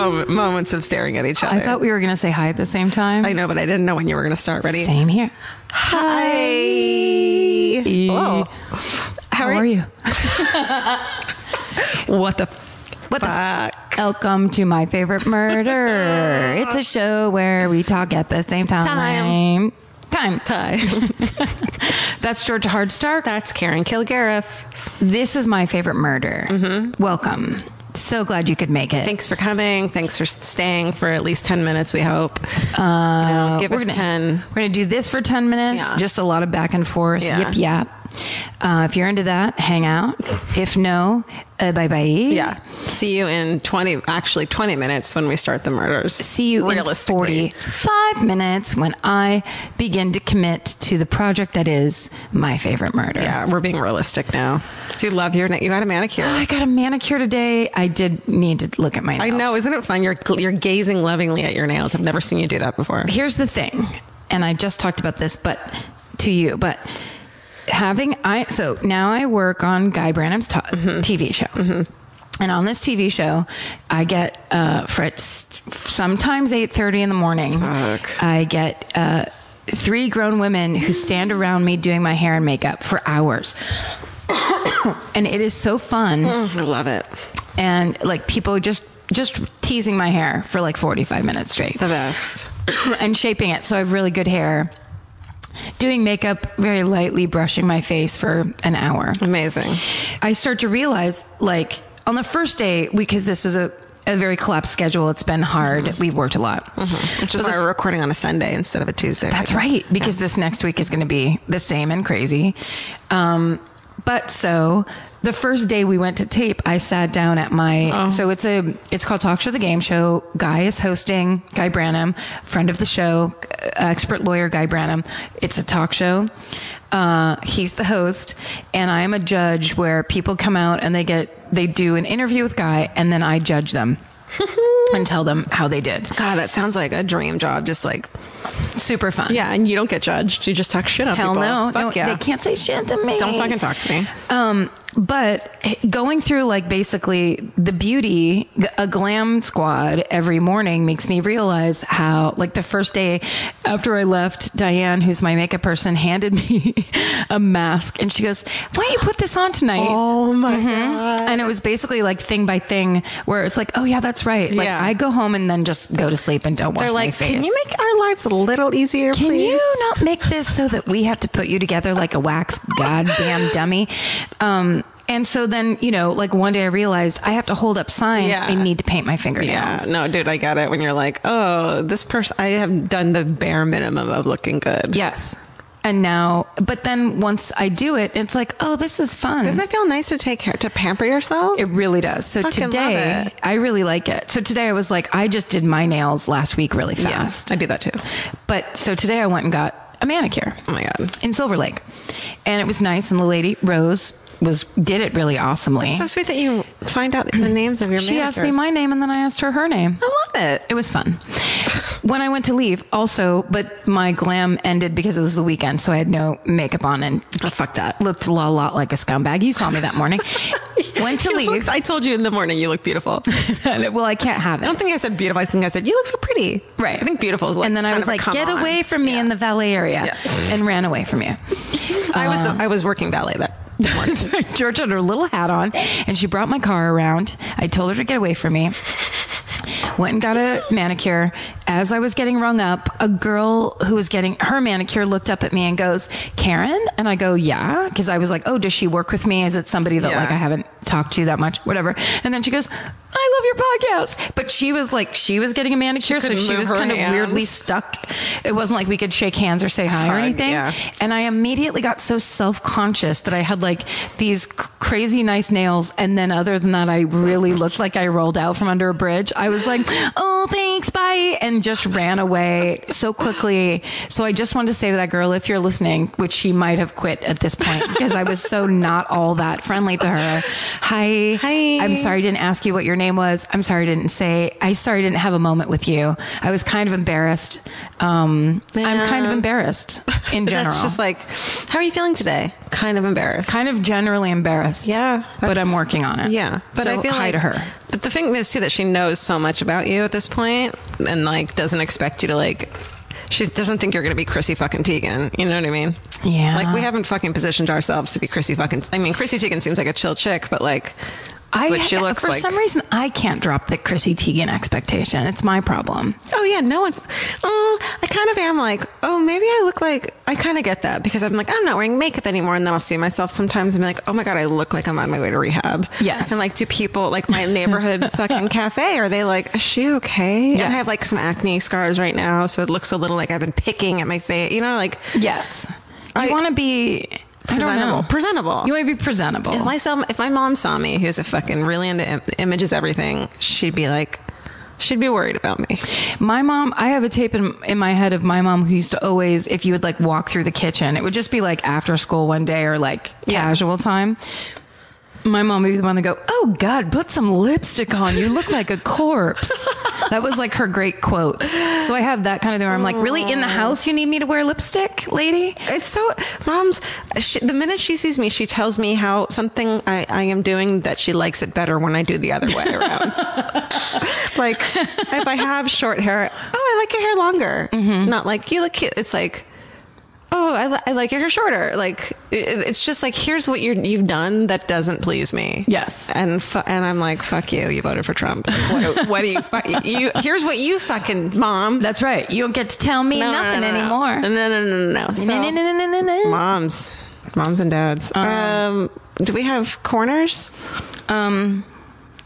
Moment, moments of staring at each other. I thought we were going to say hi at the same time. I know, but I didn't know when you were going to start. Ready? Same here. Hi. Hello. How are you? What the What the fuck? Welcome to my favorite murder. it's a show where we talk at the same time. Time. Time. Hi. That's Georgia Hardstark. That's Karen Kilgariff. This is my favorite murder. Mm-hmm. Welcome. So glad you could make it. Thanks for coming. Thanks for staying for at least 10 minutes, we hope. Uh, You know, give we're us gonna, 10. We're going to do this for 10 minutes. Yeah. Just a lot of back and forth. Yeah. Yip yap. Uh, if you're into that, hang out. If no, uh, bye bye. Yeah. See you in 20, actually 20 minutes when we start the murders. see you in 45 minutes when I begin to commit to the project that is my favorite murder. Yeah, we're being realistic now. Do you love your, you got a manicure? I got a manicure today. I did need to look at my nails. I know, isn't it fun? You're you're gazing lovingly at your nails. I've never seen you do that before. Here's the thing, and I just talked about this, but to you, but having I so now I work on Guy Branum's t- Mm-hmm. TV show. And on this TV show, I get uh, for it's sometimes eight thirty in the morning. Fuck. I get uh, three grown women who stand around me doing my hair and makeup for hours, and it is so fun. Mm, I love it. And like people just just teasing my hair for like forty five minutes straight The best. and shaping it so I have really good hair. Doing makeup very lightly, brushing my face for an hour. Amazing. I start to realize, like, on the first day, because this is a, a very collapsed schedule, it's been hard. We've worked a lot. Which is why we're recording on a Sunday instead of a Tuesday. That's right, because this next week is going to be the same and crazy. Um, but so the first day we went to tape, I sat down at my so it's a it's called Talk Show the Game Show. Guy is hosting Guy Branum, friend of the show, uh, expert lawyer Guy Branum. It's a talk show. Uh, he's the host, and I am a judge where people come out and they get they do an interview with Guy, and then I judge them and tell them how they did. God, that sounds like a dream job. Just like, Super fun. yeah, and you don't get judged. You just talk shit on Hell people. no, Fuck no, yeah. they can't say shit to me. Don't fucking talk to me. Um, but going through like basically the beauty, a glam squad every morning makes me realize how, like the first day after I left, Diane, who's my makeup person, handed me a mask and she goes, "Why don't you put this on tonight?" Oh my god. And it was basically like thing by thing, where it's like, "Oh yeah, that's right." Like Yeah. I go home and then just go to sleep and don't wash They're my like, face. can you make our lives a little easier, Can please? you not make this so that we have to put you together like a wax goddamn dummy? Um, and so then, you know, like one day I realized I have to hold up signs. Yeah. I need to paint my fingernails. Yeah, no, dude, I get it. When you're like, oh, this person, I have done the bare minimum of looking good. Yes. And now, but then once I do it, it's like, oh, this is fun. Doesn't it feel nice to take care to pamper yourself? It really does. So Fucking today. I really like it. So today I was like, I just did my nails last week really fast. yeah, fast. I do that too. But so today I went and got a manicure. Oh my god. In Silver Lake. And it was nice. And the lady, Rose, was did it really awesomely. So sweet that you find out the names of your She asked me my name and then I asked her her name. I love it. It was fun. when I went to leave, also, but my glam ended because it was the weekend, so I had no makeup on and Oh, fuck that. looked a lot, like a scumbag. You saw me that morning. went to You leave. looked- I told you in the morning you look beautiful. Well, I can't have it. I don't think I said beautiful. I think I said you look so pretty. Right. I think beautiful is like. and then I was like, "Get on." away from me Yeah. in the valet area," Yeah. and ran away from you. I was the, um, I was working ballet that George had her little hat on, and she brought my car around. I told her to get away from me. went and got a manicure. As I was getting rung up, a girl who was getting her manicure looked up at me and goes, Karen? And I go, yeah. Cause I was like, oh, does she work with me? Is it somebody that Yeah. like I haven't talked to that much? Whatever. And then she goes, I love your podcast. But she was like, she was getting a manicure. so she was kind of weirdly stuck. It wasn't like we could shake hands or say hi or anything. yeah. And I immediately got so self conscious that I had like these crazy nice nails. And then other than that, I really looked like I rolled out from under a bridge. I was like, oh, thanks, bye. And just ran away so quickly. So I just wanted to say to that girl, if you're listening, which she might have quit at this point because I was so not all that friendly to her. Hi. Hi. I'm sorry I didn't ask you what your name was. I'm sorry I didn't say, I sorry I didn't have a moment with you. I was kind of embarrassed. Um, I'm kind of embarrassed in general. That's just like, how are you feeling today? Kind of embarrassed. kind of generally embarrassed. Yeah, but I'm working on it. Yeah, but So I feel hi like to her. But the thing is too that she knows so much about you at this point, and like doesn't expect you to like. She doesn't think you're going to be Chrissy fucking Teigen. You know what I mean? Yeah. Like we haven't fucking positioned ourselves to be Chrissy fucking. I mean, Chrissy Teigen seems like a chill chick, but like, I but she looks for like. some reason I can't drop the Chrissy Teigen expectation. It's my problem. Oh yeah, no one. Oh, I kind of am like, oh, maybe I look like. I kind of get that because I'm like, I'm not wearing makeup anymore, and then I'll see myself sometimes and be like, oh my god, I look like I'm on my way to rehab. Yes. And like, do people like my neighborhood fucking cafe? Are they like, is she okay? And I have like some acne scars right now, so it looks a little like I've been picking at my face. You know, like Yes, you I- want to be I don't presentable. Presentable. You want to be presentable. if my if my mom saw me, who's a fucking really into Im- images, everything, she'd be like, she'd be worried about me. My mom, I have a tape in, in my head of my mom who used to always, if you would like walk through the kitchen, it would just be like after school one day or like Yeah. casual time. My mom would be the one to go, Oh God, put some lipstick on. You look like a corpse. that was like her great quote. So I have that kind of thing where I'm like, Really? In the house, you need me to wear lipstick, lady? It's so mom's. She, the minute she sees me, she tells me how something I, I am doing that she likes it better when I do the other way around. like if I have short hair, oh, I like your hair longer. Mm-hmm. Not like you look cute. It's like. Oh, I, li- I like your hair shorter. Like it, it's just like here's what you you've done that doesn't please me. Yes. and fu- and I'm like fuck you. You voted for Trump. What, what do you, fu- you? Here's what you fucking mom. That's right. You don't get to tell me No, no, nothing no, no, no. anymore. No, no, no, no, no. So- No, no, no, no, moms moms and dads um do we have corners Um,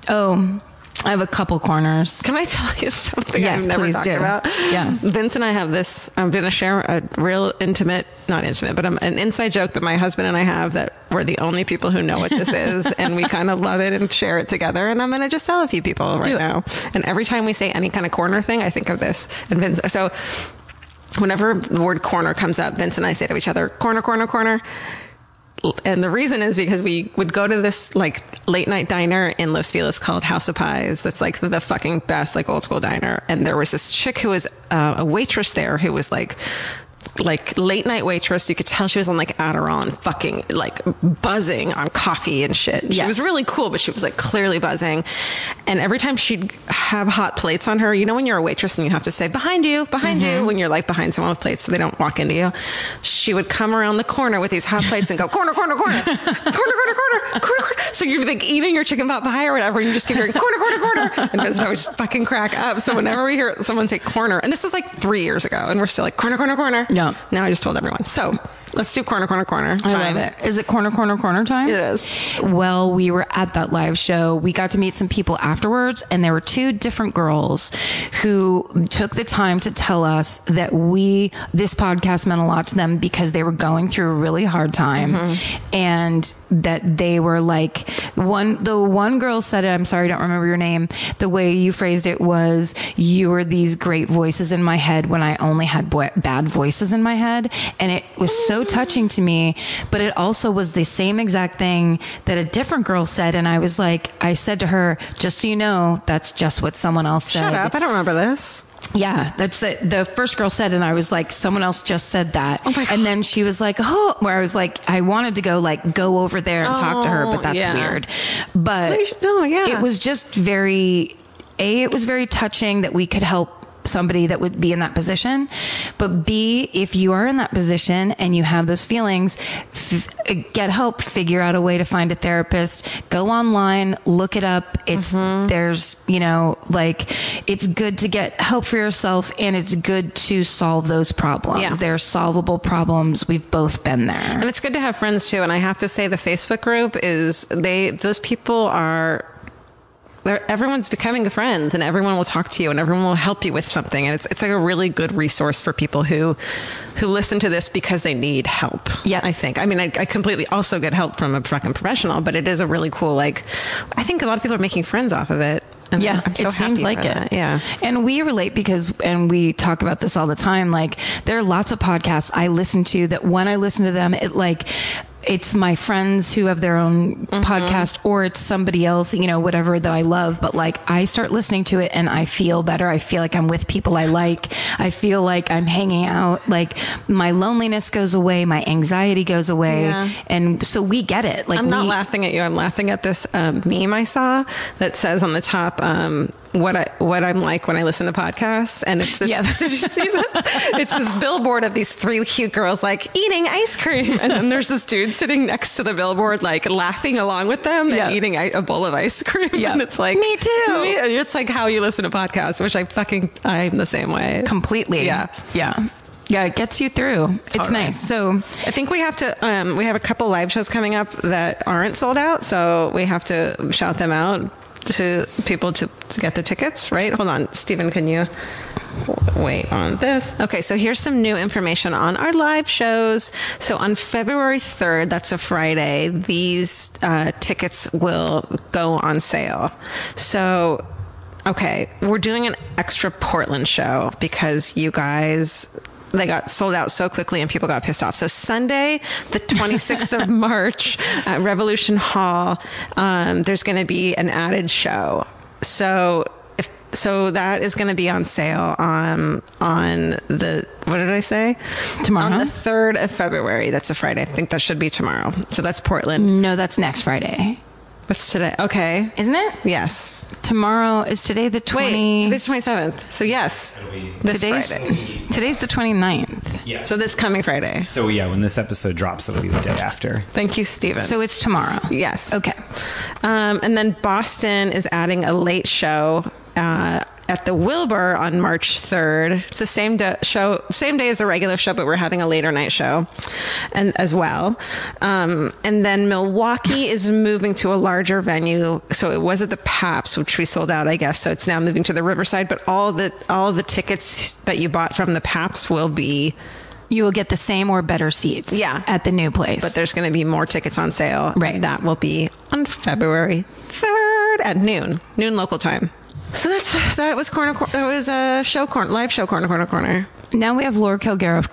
oh, I have a couple corners. can i tell you something Yes, i've never please talked do. about Yes. vince and i have this i'm gonna share a real intimate not intimate but an inside joke that my husband and i have that we're the only people who know what this is and we kind of love it and share it together and i'm gonna just tell a few people right Do it. now and every time we say any kind of corner thing i think of this and vince so whenever the word corner comes up, Vince and I say to each other, corner, corner, corner. And the reason is because we would go to this like late night diner in Los Feliz called House of Pies. That's like the fucking best, like old school diner. And there was this chick who was uh, a waitress there who was like, like late night waitress. You could tell she was on like Adderall and fucking like buzzing on coffee and shit. She Yes. was really cool, but she was like clearly buzzing. And every time she'd have hot plates on her, you know, when you're a waitress and you have to say behind you, behind you, mm-hmm. when you're like behind someone with plates so they don't walk into you, she would come around the corner with these hot plates and go corner, corner, corner, corner, corner, corner, corner, corner. So you're like eating your chicken pot pie or whatever, and you just keep hearing corner, corner, corner. And Vince and I would just fucking crack up. So whenever we hear someone say corner, and this was like three years ago, and we're still like corner, corner, corner. Yeah. Now I just told everyone. So let's do corner, corner, corner. I time. love it. Is it corner, corner, corner time? It is. Well, we were at that live show. We got to meet some people afterwards, and there were two different girls who took the time to tell us that we, this podcast meant a lot to them because they were going through a really hard time mm-hmm. and that they were like, one, the one girl said it, I'm sorry, I don't remember your name. The way you phrased it was, you were these great voices in my head when I only had boy- bad voices in my head. And it was so touching to me, but it also was the same exact thing that a different girl said. And I was like, I said to her, just so you know, that's just what someone else said. Shut up. I don't remember this. Yeah, that's the, the first girl said, and I was like, someone else just said that. Oh my God. And then she was like, oh, where I was like, I wanted to go like go over there and talk to her, but Oh, that's yeah. weird. But no, yeah. it was just very, a, it was very touching that we could help somebody that would be in that position. But B, if you are in that position and you have those feelings, f- get help, figure out a way to find a therapist, go online, look it up. It's, mm-hmm. there's, you know, like, it's good to get help for yourself and it's good to solve those problems. Yeah. They're solvable problems. We've both been there. And it's good to have friends too. And I have to say, the Facebook group is they those people are. Everyone's becoming friends, and everyone will talk to you, and everyone will help you with something, and it's it's like a really good resource for people who who listen to this because they need help. Yeah. I think. I mean, I, I completely also get help from a fucking professional, but it is a really cool. Like, I think a lot of people are making friends off of it. and Yeah, I'm so it seems like it. that. Yeah. And we relate because, and we talk about this all the time. Like, there are lots of podcasts I listen to that when I listen to them, it like, it's my friends who have their own Mm-hmm. podcast or it's somebody else, you know, whatever that I love. But like, I start listening to it and I feel better. I feel like I'm with people I like. I feel like I'm hanging out. Like, my loneliness goes away. My anxiety goes away. Yeah. And so we get it. Like, I'm not we- laughing at you. I'm laughing at this um, meme I saw that says on the top um, what I what I'm like when I listen to podcasts, and it's this. Yeah. Did you see that? It's this billboard of these three cute girls like eating ice cream, and then there's this dude sitting next to the billboard like laughing along with them Yeah. and eating a bowl of ice cream. Yeah. and it's like Me too. me- It's like how you listen to podcasts, which I fucking I'm the same way. completely. Yeah. Yeah. Yeah. It gets you through. It's nice. So, I think we have to. Um, we have a couple live shows coming up that aren't sold out, so we have to shout them out to people to, to get the tickets. Right? Hold on, Stephen. Can you wait on this? Okay, so here's some new information on our live shows. So on February 3rd, that's a Friday, these uh, tickets will go on sale. So Okay, we're doing an extra Portland show because you guys they got sold out so quickly and people got pissed off. So Sunday, the 26th of March at Revolution Hall, um, there's going to be an added show. So if so that is going to be on sale on on the what did I say? Tomorrow? On the 3rd of February. That's a Friday. I think that should be tomorrow. So that's Portland. no, that's next Friday, What's today? Okay. isn't it? Yes. Tomorrow is today the 20. Wait, today's 27th. So yes. This today's, Friday. today's the 29th. Yeah. So this coming Friday. So yeah, when this episode drops, it'll be the day after. Thank you, Stephen. So it's tomorrow. yes. Okay. Um, and then Boston is adding a late show uh, at the Wilbur on March 3rd. It's the same show, same day as the regular show, but we're having a later night show, and as well. Um, and then Milwaukee is moving to a larger venue. So it was at the Pabst, which we sold out, I guess. So it's now moving to the Riverside. But all the all the tickets that you bought from the Pabst will be You will get the same or better seats. Yeah. At the new place. but there's going to be more tickets on sale. Right. That will be on February 3rd at noon, noon local time. So that's that was corner. That was a show corner, live show corner, corner, corner. now we have Laura Kilgariff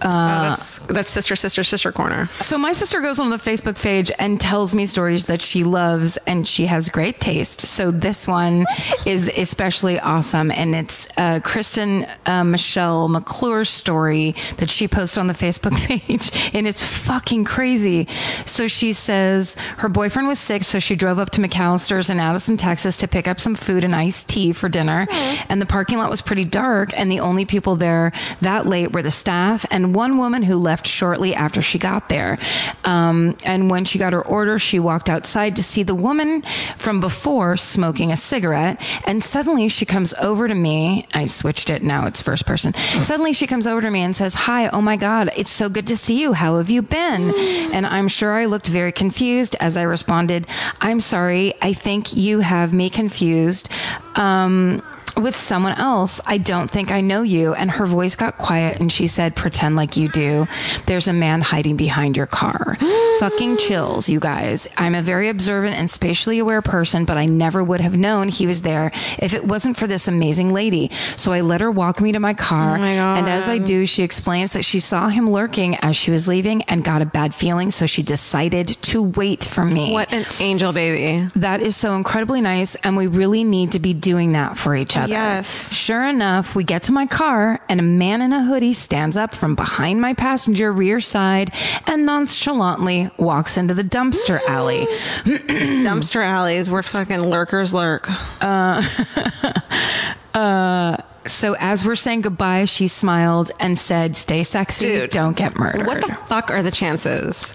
Corner. Oh, that's that's sister, sister, sister corner. So my sister goes on the Facebook page and tells me stories that she loves and she has great taste. So this one is especially awesome and it's uh, Kristen uh, Michelle McClure's story that she posted on the Facebook page and it's fucking crazy. So she says her boyfriend was sick so she drove up to McAlister's in Addison, Texas to pick up some food and iced tea for dinner and the parking lot was pretty dark and the only people there that late were the staff and one woman who left shortly after she got there. Um, and when she got her order, she walked outside to see the woman from before smoking a cigarette. And suddenly she comes over to me. I switched it. Now it's first person. Suddenly she comes over to me and says, Hi, oh my God, it's so good to see you. How have you been? And I'm sure I looked very confused as I responded, I'm sorry. I think you have me confused. Um, with someone else. I don't think I know you. And her voice got quiet and she said, pretend like you do. There's a man hiding behind your car. Fucking chills, you guys. I'm a very observant and spatially aware person, but I never would have known he was there if it wasn't for this amazing lady. So I let her walk me to my car. Oh my God. And as I do, she explains that she saw him lurking as she was leaving and got a bad feeling. So she decided to wait for me. What an angel baby. That is so incredibly nice, and we really need to be doing that for each other. Yes. Sure enough, we get to my car, and a man in a hoodie stands up from behind my passenger rear side and nonchalantly walks into the dumpster alley. Dumpster alleys where fucking lurkers lurk. Uh, uh, So as we're saying goodbye, she smiled and said, "Stay sexy, Dude, don't get murdered." What the fuck are the chances?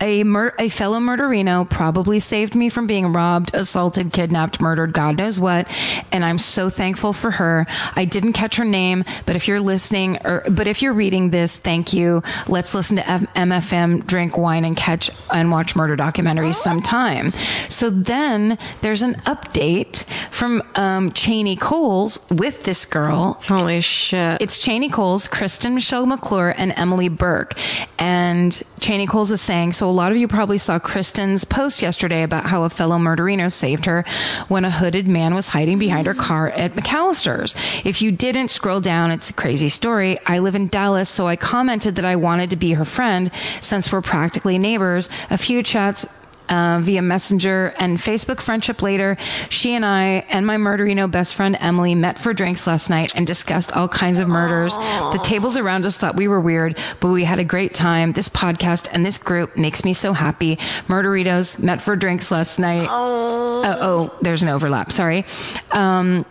A mur- a fellow murderino probably saved me from being robbed, assaulted, kidnapped, murdered, God knows what, and I'm so thankful for her. I didn't catch her name, but if you're listening or but if you're reading this, thank you. Let's listen to F- MFM, drink wine, and catch and watch murder documentaries sometime. So then there's an update from um, Cheney Coles with this girl Holy shit. it's Cheney Coles, Kristen Michelle McClure, and Emily Burke. And Cheney Coles is saying, so a lot of you probably saw Kristen's post yesterday about how a fellow murderino saved her when a hooded man was hiding behind her car at McAlister's. If you didn't scroll down, it's a crazy story. I live in Dallas, so I commented that I wanted to be her friend since we're practically neighbors. A few chats uh, via Messenger and Facebook friendship later, she and I and my murderino best friend Emily met for drinks last night and discussed all kinds of murders. The tables around us thought we were weird, but we had a great time. This podcast and this group makes me so happy. Murderitos met for drinks last night. Oh, oh there's an overlap. Sorry. Um,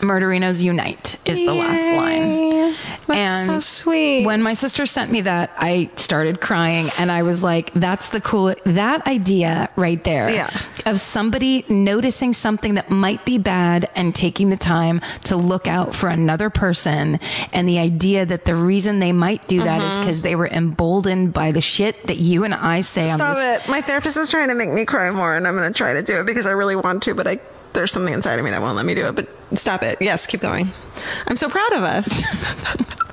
Murderinos Unite is the last line. That's so sweet. When my sister sent me that, I started crying and I was like, that's the cool, that idea right there Yeah. of somebody noticing something that might be bad and taking the time to look out for another person. And the idea that the reason they might do that Mm-hmm. is because they were emboldened by the shit that you and I say on Stop it. My therapist is trying to make me cry more, and I'm going to try to do it because I really want to, but I there's something inside of me that won't let me do it. But stop it. Yes, keep going. I'm so proud of us.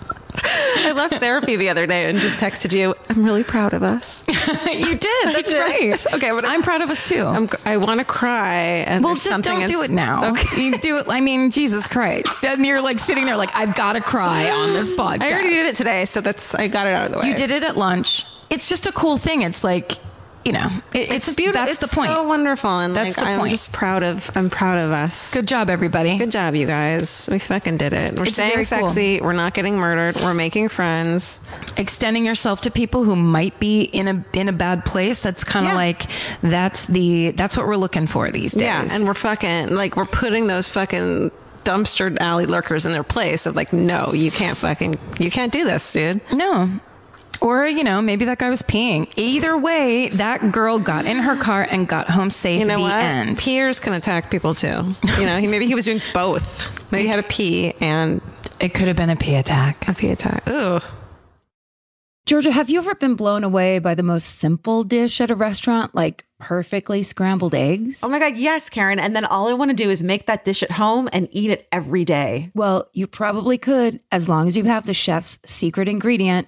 I left therapy the other day and just texted you. I'm really proud of us. you did. That's did. right. Okay, but I'm proud of us too. I'm, I want to cry, and Well, just don't do it now. Okay. You do it. I mean, Jesus Christ. And you're like sitting there, like I've got to cry on this podcast. I already did it today, so that's I got it out of the way. You did it at lunch. It's just a cool thing. It's like, you know, it, it's, beautiful. That's it's the point. So wonderful, and That's like, the I'm point. just proud of. I'm proud of us. Good job, everybody. Good job, you guys. We fucking did it. We're It's staying very cool. sexy. We're not getting murdered. We're making friends. Extending yourself to people who might be in a in a bad place. That's kind of Yeah. like that's the that's what we're looking for these days. Yeah, and we're fucking like we're putting those fucking dumpster alley lurkers in their place of like, no, you can't fucking, you can't do this, dude. No. Or, you know, maybe that guy was peeing. Either way, that girl got in her car and got home safe You know the what? end. Peers can attack people too. You know, he maybe he was doing both. Maybe he had a pee and It could have been a pee attack. a pee attack. Ooh. Georgia, have you ever been blown away by the most simple dish at a restaurant, like perfectly scrambled eggs? Oh my God, yes, Karen. And then all I want to do is make that dish at home and eat it every day. well, you probably could, as long as you have the chef's secret ingredient,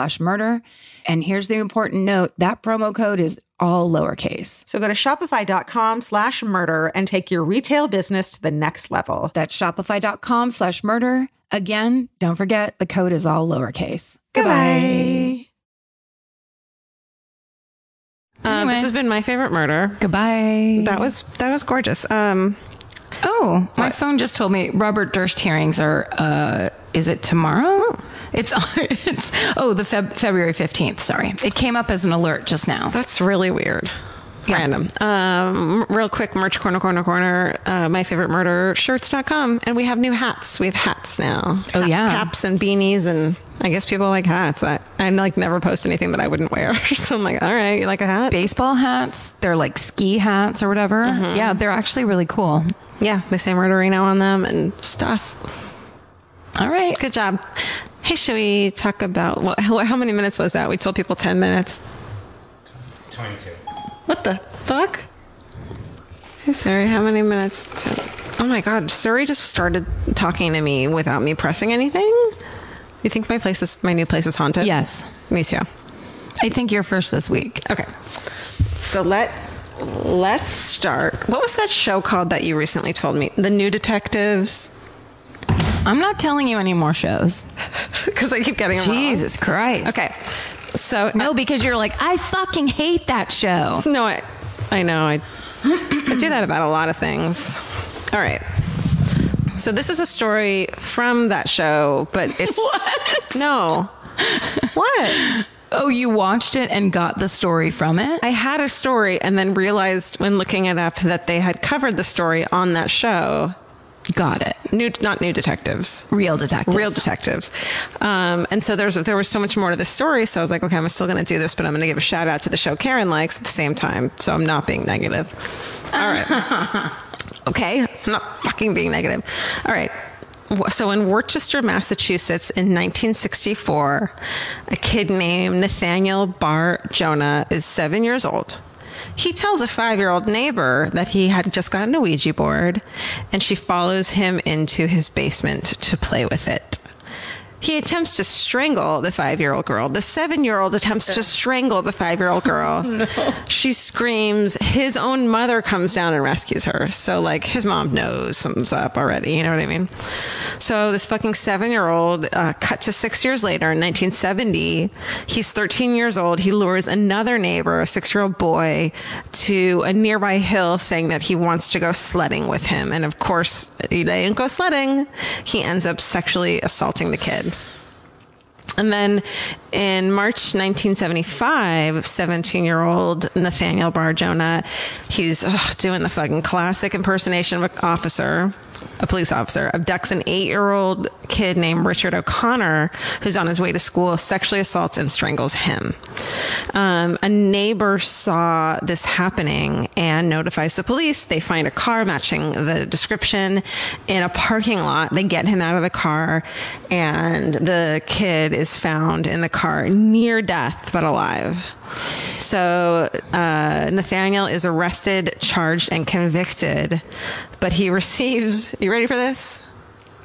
slash murder. And here's the important note that promo code is all lowercase. So go to shopify.com slash murder and take your retail business to the next level. That's shopify.com slash murder. Again, don't forget the code is all lowercase. Goodbye. Uh, Anyway. This has been my favorite murder. Goodbye. That was that was gorgeous. Um, Oh, my phone just told me Robert Durst hearings are. Uh, is it tomorrow? It's it's oh the Feb- February fifteenth. Sorry, it came up as an alert just now. That's really weird. Random. Um, real quick, merch corner, corner, corner. Uh, my favorite murder shirts.com. And we have new hats. We have hats now. Oh, yeah. Caps and beanies. And I guess people like hats. I, I like never post anything that I wouldn't wear. so I'm like, all right, you like a hat? Baseball hats. They're like ski hats or whatever. Yeah, they're actually really cool. Yeah. They say murderino on them and stuff. All right. Good job. Hey, should we talk about what, how, how many minutes was that? We told people 10 minutes. 22. What the fuck? Hey, Siri, how many minutes? To... Oh my god, Siri just started talking to me without me pressing anything. You think my place is my new place is haunted? Yes, me too. I think you're first this week. Okay, so let let's start. What was that show called that you recently told me? The New Detectives. I'm not telling you any more shows. Because I keep getting them wrong. Jesus Christ. Okay, so No, because you're like, I fucking hate that show. No, I, I know. I, I do that about a lot of things. All right. So this is a story from that show, but it's What? no. What? Oh, you watched it and got the story from it? I had a story and then realized when looking it up that they had covered the story on that show. Got it. New, not new detectives. Real detectives. Real detectives, um, and so there's there was so much more to the story. So I was like, okay, I'm still going to do this, but I'm going to give a shout out to the show Karen likes at the same time. So I'm not being negative. All right. okay, I'm not fucking being negative. All right. So in Worcester, Massachusetts, in 1964, a kid named Nathaniel Bar Jonah is seven years old. He tells a five year old neighbor that he had just gotten a Ouija board, and she follows him into his basement to play with it. He attempts to strangle the five year old girl. The seven year old attempts to strangle the five year old girl. no. She screams. His own mother comes down and rescues her. So, like, his mom knows something's up already. You know what I mean? So, this fucking seven year old, uh, cut to six years later in 1970, he's 13 years old. He lures another neighbor, a six year old boy, to a nearby hill saying that he wants to go sledding with him. And of course, he didn't go sledding. He ends up sexually assaulting the kid. And then in March 1975, 17 year old Nathaniel Bar-Jonah, he's ugh, doing the fucking classic impersonation of an officer, a police officer, abducts an eight year old kid named Richard O'Connor, who's on his way to school, sexually assaults and strangles him. Um, a neighbor saw this happening and notifies the police. They find a car matching the description in a parking lot. They get him out of the car, and the kid is found in the car near death but alive. So uh, Nathaniel is arrested, charged, and convicted, but he receives. You ready for this?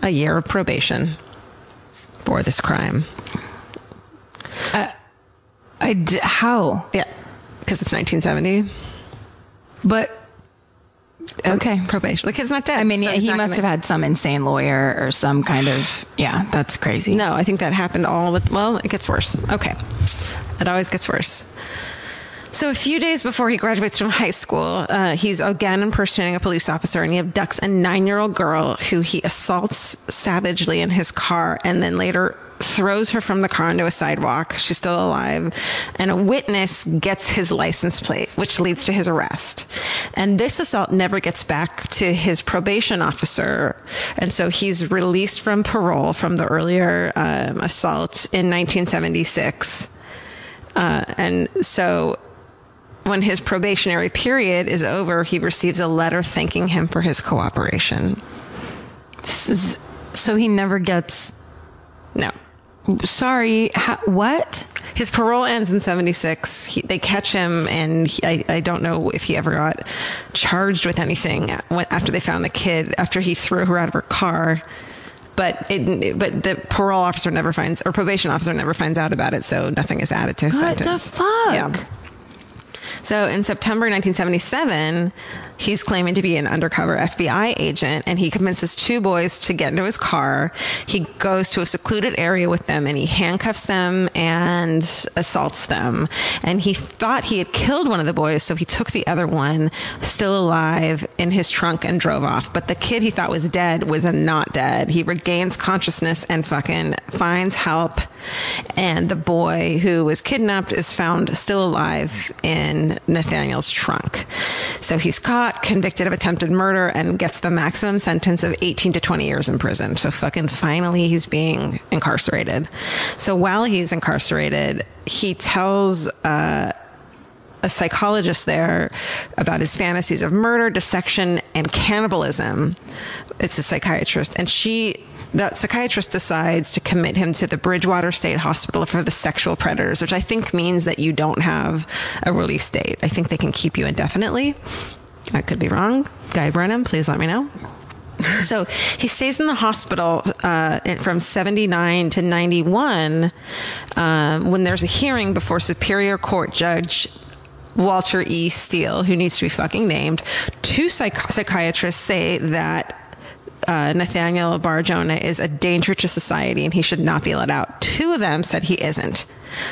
A year of probation for this crime. I d- how? Yeah, because it's 1970. But okay. Probation. The kid's not dead. I mean, so yeah, he must gonna- have had some insane lawyer or some kind of yeah. That's crazy. No, I think that happened all the well, it gets worse. Okay. It always gets worse. So a few days before he graduates from high school, uh, he's again impersonating a police officer, and he abducts a nine-year-old girl who he assaults savagely in his car, and then later throws her from the car onto a sidewalk. She's still alive. And a witness gets his license plate, which leads to his arrest. And this assault never gets back to his probation officer. And so he's released from parole from the earlier um, assault in 1976. Uh, and so when his probationary period is over, he receives a letter thanking him for his cooperation. This is, so he never gets. No. Sorry, ha, what? His parole ends in 76. He, they catch him, and he, I, I don't know if he ever got charged with anything after they found the kid, after he threw her out of her car. But it, but the parole officer never finds, or probation officer never finds out about it, so nothing is added to his What sentence. the fuck? Yeah. So in September 1977, he's claiming to be an undercover FBI agent and he convinces two boys to get into his car. He goes to a secluded area with them and he handcuffs them and assaults them. And he thought he had killed one of the boys, so he took the other one, still alive, in his trunk and drove off. But the kid he thought was dead was not dead. He regains consciousness and fucking finds help. And the boy who was kidnapped is found still alive in Nathaniel's trunk. So he's caught, convicted of attempted murder, and gets the maximum sentence of 18 to 20 years in prison. So fucking finally he's being incarcerated. So while he's incarcerated, he tells, uh, a psychologist there about his fantasies of murder, dissection, and cannibalism. It's a psychiatrist. And she, that psychiatrist decides to commit him to the Bridgewater State Hospital for the sexual predators, which I think means that you don't have a release date. I think they can keep you indefinitely. I could be wrong. Guy Branum, please let me know. So he stays in the hospital uh, from 79 to 91 um, when there's a hearing before Superior Court Judge Walter E. Steele, who needs to be fucking named. Two psych- psychiatrists say that uh, Nathaniel Bar-Jonah is a danger to society and he should not be let out. Two of them said he isn't.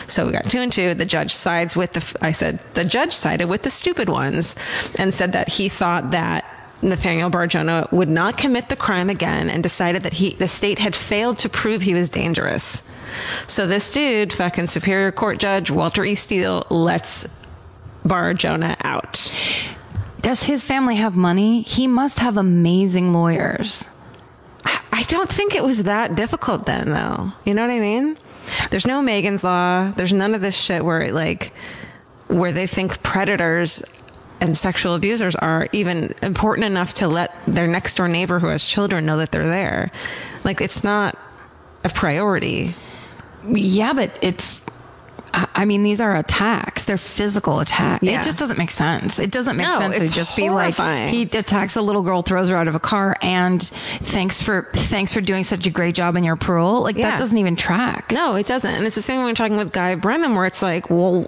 So we got two and two. The judge sides with the, I said, the judge sided with the stupid ones and said that he thought that Nathaniel Bar-Jonah would not commit the crime again and decided that he, the state had failed to prove he was dangerous. So this dude, fucking Superior Court Judge Walter E. Steele, lets Bar-Jonah out. Does his family have money? He must have amazing lawyers. I don't think it was that difficult then, though. You know what I mean? There's no Megan's Law. There's none of this shit where it, like, where they think predators and sexual abusers are even important enough to let their next door neighbor who has children know that they're there. Like, it's not a priority. Yeah, but it's. I mean, these are attacks. They're physical attacks. Yeah. It just doesn't make sense. It doesn't make No, sense to just horrifying. be like he attacks a little girl, throws her out of a car, and thanks for thanks for doing such a great job in your parole. Like Yeah. that doesn't even track. No, it doesn't. And it's the same when we're talking with Guy Branum, where it's like, well,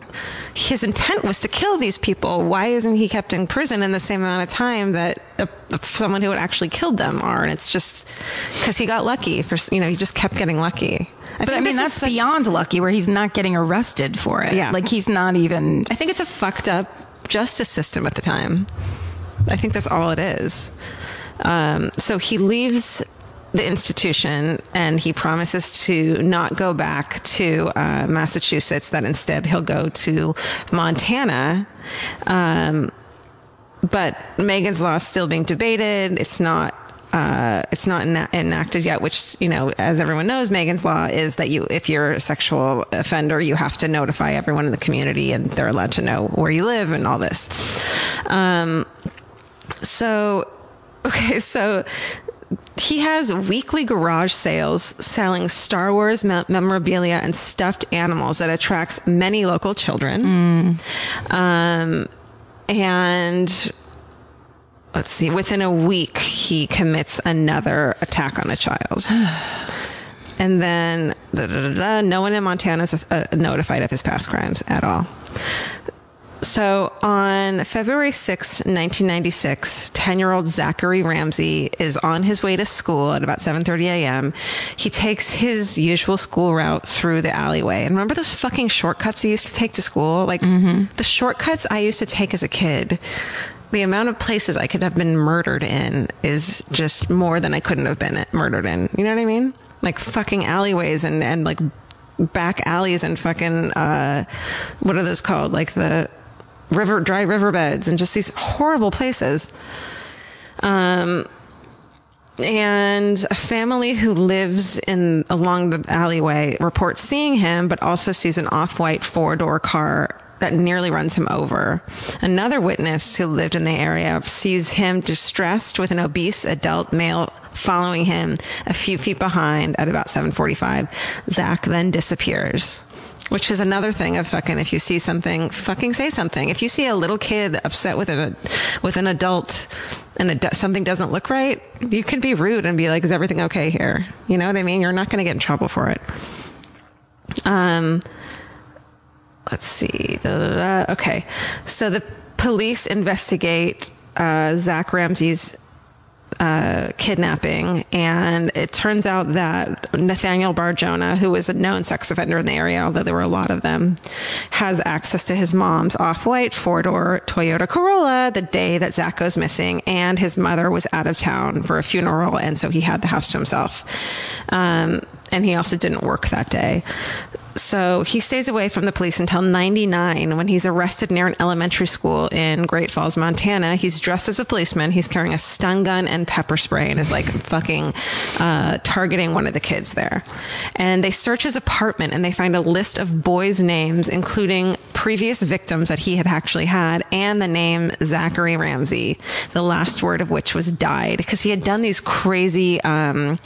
his intent was to kill these people. Why isn't he kept in prison in the same amount of time that uh, someone who had actually killed them are? And it's just because he got lucky. For you know, he just kept getting lucky. But I mean, that's such- beyond lucky, where he's not getting arrested for it. Yeah. like he's not even. I think it's a fucked up justice system at the time. I think that's all it is. Um, so he leaves the institution and he promises to not go back to uh, Massachusetts, that instead he'll go to Montana. Um, but Megan's Law is still being debated. It's not. Uh, it's not ena- enacted yet, which you know, as everyone knows, Megan's Law is that you, if you're a sexual offender, you have to notify everyone in the community, and they're allowed to know where you live and all this. Um, so, okay, so he has weekly garage sales selling Star Wars me- memorabilia and stuffed animals that attracts many local children. Um, and let's see, within a week, he commits another attack on a child. And then, da, da, da, no one in Montana is uh, notified of his past crimes at all. so on February 6, 1996, 10-year-old Zachary Ramsey is on his way to school at about 7:30 a.m. He takes his usual school route through the alleyway. And remember those fucking shortcuts he used to take to school? Like the shortcuts I used to take as a kid. The amount of places I could have been murdered in is just more than I couldn't have been murdered in. You know what I mean? Like fucking alleyways and and like back alleys and fucking uh what are those called? Like the river dry riverbeds and just these horrible places. Um and a family who lives in along the alleyway reports seeing him but also sees an off-white four-door car that nearly runs him over. Another witness who lived in the area sees him distressed with an obese adult male following him a few feet behind at about 7:45. Zach then disappears. Which is another thing of fucking if you see something, fucking say something. If you see a little kid upset with an with an adult and it, something doesn't look right, you can be rude and be like, "Is everything okay here?" You know what I mean? You're not going to get in trouble for it. Um, let's see. Da, da, da. Okay, so the police investigate uh, Zach Ramsey's uh, kidnapping, and it turns out that Nathaniel Bar-Jonah, who was a known sex offender in the area, although there were a lot of them, has access to his mom's off-white four-door Toyota Corolla the day that Zach goes missing, and his mother was out of town for a funeral, and so he had the house to himself. Um, and he also didn't work that day. So he stays away from the police until 99 when he's arrested near an elementary school in Great Falls, Montana. He's dressed as a policeman. He's carrying a stun gun and pepper spray and is like fucking uh, targeting one of the kids there. And they search his apartment and they find a list of boys' names, including previous victims that he had actually had and the name Zachary Ramsey, the last word of which was died because he had done these crazy, um,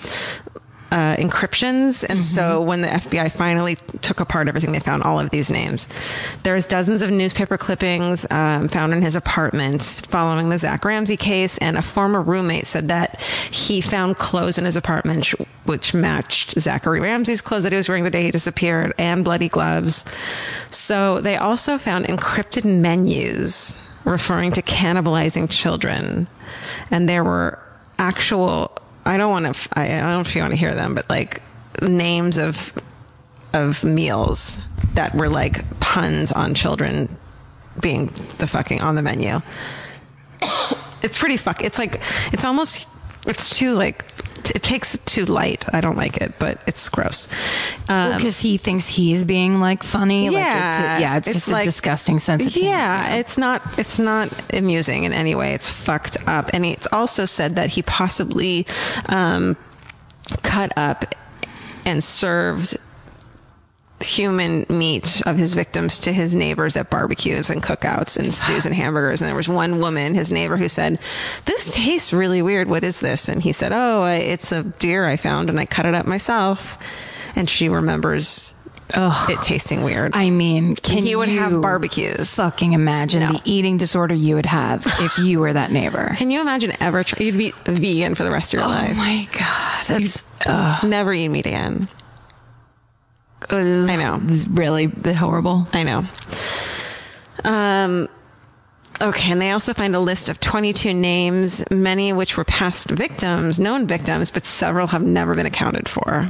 uh, encryptions. And so when the FBI finally took apart everything, they found all of these names. There's dozens of newspaper clippings um, found in his apartment following the Zach Ramsey case. And a former roommate said that he found clothes in his apartment sh- which matched Zachary Ramsey's clothes that he was wearing the day he disappeared and bloody gloves. So they also found encrypted menus referring to cannibalizing children. And there were actual I don't want to. I don't know if you want to hear them, but like names of of meals that were like puns on children being the fucking on the menu. It's pretty fuck. It's like it's almost. It's too like. It takes it too light. I don't like it, but it's gross. Um, because he thinks he's being like funny. like Yeah. it's, yeah, it's, It's just like- a disgusting sense of humor. yeah, it's not it's not amusing in any way. It's fucked up, and it's also said that he possibly um, cut up and served human meat of his victims to his neighbors at barbecues and cookouts and stews and hamburgers. And there was one woman, his neighbor, who said, "This tastes really weird. What is this?" And he said, "Oh, it's a deer I found, and I cut it up myself." And she remembers Ugh. it tasting weird. I mean, can he would you have barbecues. Fucking imagine No. the eating disorder you would have if you were that neighbor. Can you imagine ever? Try, you'd be vegan for the rest of your Oh life. Oh my god, that's Never eat meat again. I know. It's really horrible. I know. Um. Okay, and they also find a list of 22 names, many of which were past victims, known victims, but several have never been accounted for.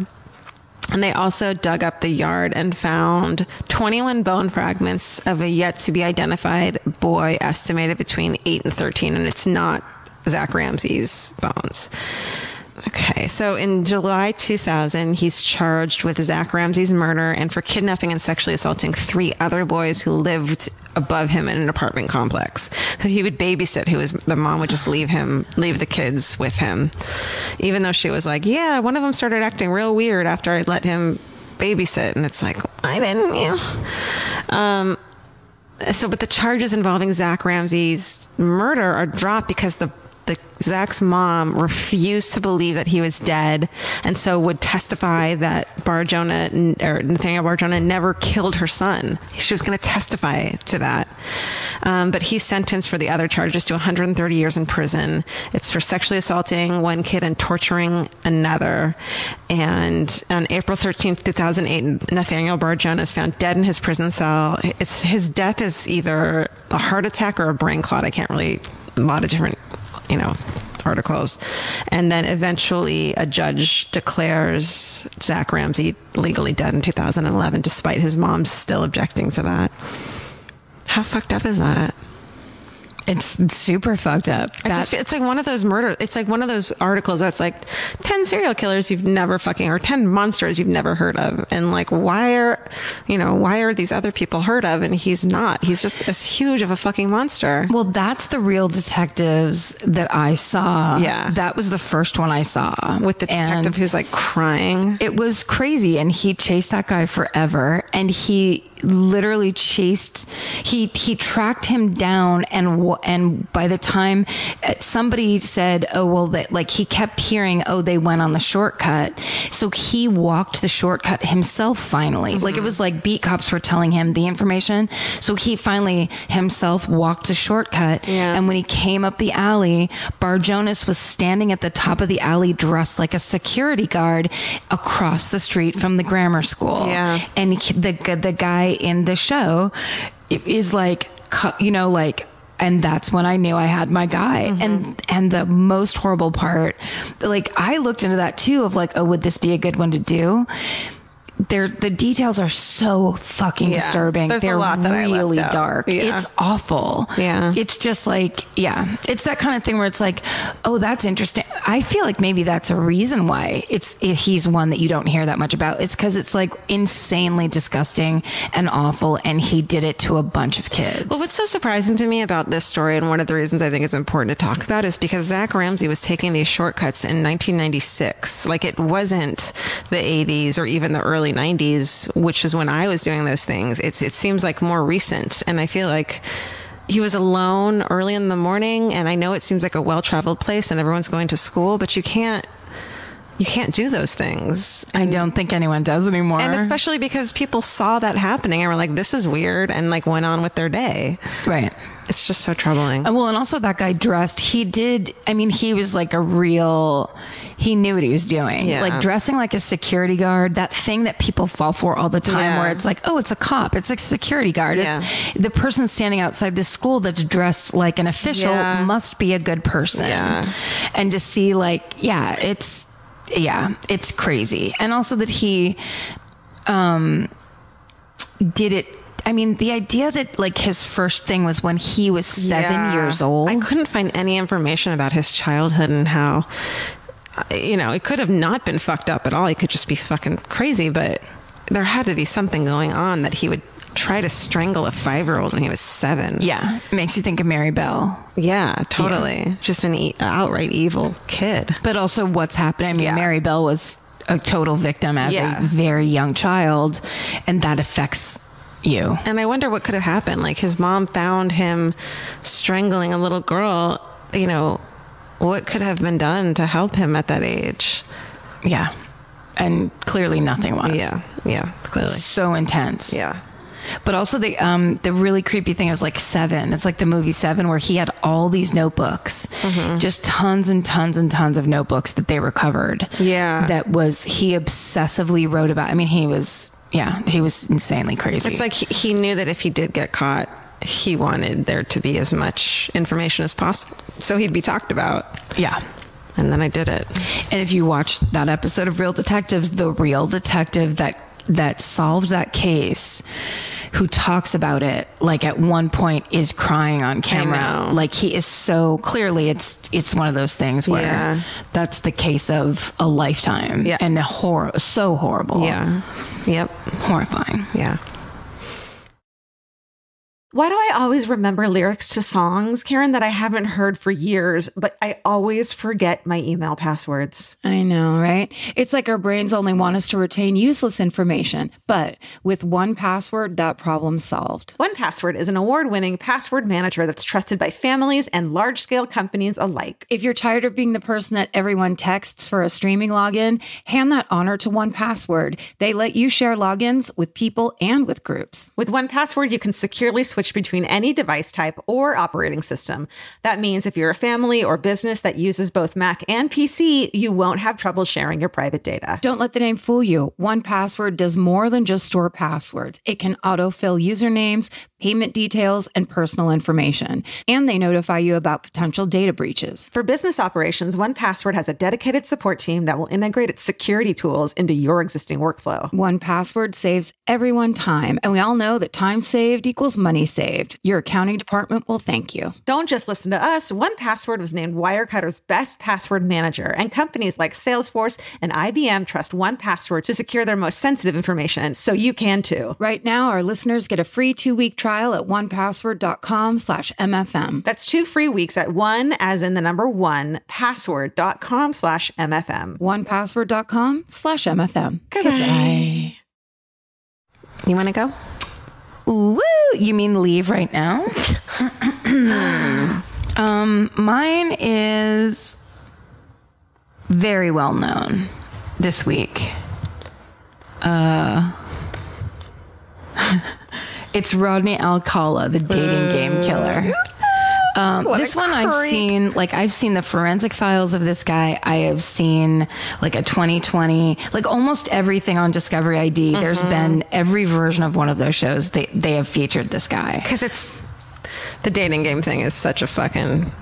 And they also dug up the yard and found 21 bone fragments of a yet to be identified boy estimated between 8 and 13, and it's not Zach Ramsey's bones. Okay, so in July 2000, he's charged with Zach Ramsey's murder and for kidnapping and sexually assaulting three other boys who lived above him in an apartment complex. Who he would babysit, who was the mom would just leave him, leave the kids with him, even though she was like, "Yeah, one of them started acting real weird after I let him babysit," and it's like, "I didn't." Yeah. Um, so, but the charges involving Zach Ramsey's murder are dropped because the the Zach's mom refused to believe that he was dead, and so would testify that Bar-Jonah or Nathaniel Bar-Jonah never killed her son. She was going to testify to that. Um, but he's sentenced for the other charges to 130 years in prison. It's for sexually assaulting one kid and torturing another. And on April 13, 2008, Nathaniel Bar-Jonah is found dead in his prison cell. It's his death is either a heart attack or a brain clot. I can't really a lot of different you know, articles. And then eventually a judge declares Zach Ramsey legally dead in 2011, despite his mom still objecting to that. How fucked up is that? It's super fucked up. I just, it's like one of those murder. It's like one of those articles that's like ten serial killers you've never fucking or ten monsters you've never heard of, and like why are, you know, why are these other people heard of and he's not? He's just as huge of a fucking monster. Well, that's the real detectives that I saw. Yeah, that was the first one I saw with the detective and who's like crying. It was crazy, and he chased that guy forever, and he literally chased he he tracked him down and and by the time uh, somebody said oh well that like he kept hearing oh they went on the shortcut. So he walked the shortcut himself finally. Mm-hmm. like it was like beat cops were telling him the information. So he finally himself walked the shortcut. Yeah. and when he came up the alley bar jonas was standing at the top of the alley dressed like a security guard across the street from the grammar school. Yeah. And he, the the guy in the show is like, you know, like, and that's when I knew I had my guy. Mm-hmm. And and the most horrible part, like I looked into that too of like, oh, would this be a good one to do? They're the details are so fucking yeah, disturbing. they're really dark. Yeah. It's awful. Yeah. It's just like, yeah. It's that kind of thing where it's like, oh, that's interesting. I feel like maybe that's a reason why it's it, he's one that you don't hear that much about. It's because it's like insanely disgusting and awful, and he did it to a bunch of kids. Well, what's so surprising to me about this story, and one of the reasons I think it's important to talk about, is because Zach Ramsey was taking these shortcuts in 1996. Like it wasn't the 80s or even the early early 90s, which is when I was doing those things, it's, it seems like more recent. And I feel like he was alone early in the morning. And I know it seems like a well traveled place and everyone's going to school, but you can't you can't do those things. I don't think anyone does anymore. And especially because people saw that happening and were like, this is weird, and like went on with their day. Right. It's just so troubling. well, and also that guy dressed, he did, I mean, he was like a real, he knew what he was doing. Yeah. Like dressing like a security guard, that thing that people fall for all the time yeah. where it's like, oh, it's a cop, it's a security guard. Yeah. It's the person standing outside this school that's dressed like an official yeah. must be a good person. Yeah. And to see like, yeah, it's, yeah, it's crazy. And also that he um, did it I mean, the idea that like his first thing was when he was seven yeah. years old. I couldn't find any information about his childhood and how, uh, you know, it could have not been fucked up at all. He could just be fucking crazy, but there had to be something going on that he would try to strangle a five year old when he was seven. Yeah. It makes you think of Mary Bell. Yeah, totally. Yeah. Just an e- outright evil kid. But also what's happening. I mean, yeah. Mary Bell was a total victim as yeah. a very young child, and that affects you. And I wonder what could have happened. Like his mom found him strangling a little girl. You know, what could have been done to help him at that age? Yeah. And clearly nothing was. Yeah. Yeah. Clearly. So intense. Yeah. But also the um the really creepy thing is like Seven. It's like the movie Seven where he had all these notebooks, mm-hmm. just tons and tons and tons of notebooks that they recovered. Yeah, that was he obsessively wrote about. I mean, he was yeah, he was insanely crazy. It's like he, he knew that if he did get caught, he wanted there to be as much information as possible, so he'd be talked about. Yeah, and then I did it. And if you watch that episode of Real Detectives, the real detective that that solved that case who talks about it like at one point is crying on camera. like he is so clearly it's it's one of those things where yeah. that's the case of a lifetime. Yeah. and the horror so horrible. Yeah. Yep. Horrifying. Yeah Why do I always remember lyrics to songs, Karen, that I haven't heard for years, but I always forget my email passwords? I know, right? It's like our brains only want us to retain useless information. But with one password, that problem's solved. 1Password is an award winning password manager that's trusted by families and large scale companies alike. If you're tired of being the person that everyone texts for a streaming login, hand that honor to 1Password. They let you share logins with people and with groups. With 1Password, you can securely switch between any device type or operating system. That means if you're a family or business that uses both Mac and PC, you won't have trouble sharing your private data. Don't let the name fool you. 1Password does more than just store passwords. It can autofill usernames, payment details, and personal information. And they notify you about potential data breaches. For business operations, 1Password has a dedicated support team that will integrate its security tools into your existing workflow. 1Password saves everyone time, and we all know that time saved equals money saved. Your accounting department will thank you. Don't just listen to us. 1Password was named Wirecutter's best password manager, and companies like Salesforce and IBM trust 1Password to secure their most sensitive information, so you can too. Right now, our listeners get a free two-week trial at onepassword.com slash MFM. That's two free weeks at one, as in the number one, password.com slash MFM. Onepassword.com slash MFM. Goodbye. You want to go? Woo! You mean leave right now? um, mine is very well known this week. Uh, it's Rodney Alcala, the dating game killer. Um, this one I've seen, like I've seen the forensic files of this guy. I have seen like a 2020, like almost everything on Discovery ID. There's been every version of one of those shows. They they have featured this guy. Because it's the dating game thing is such a fucking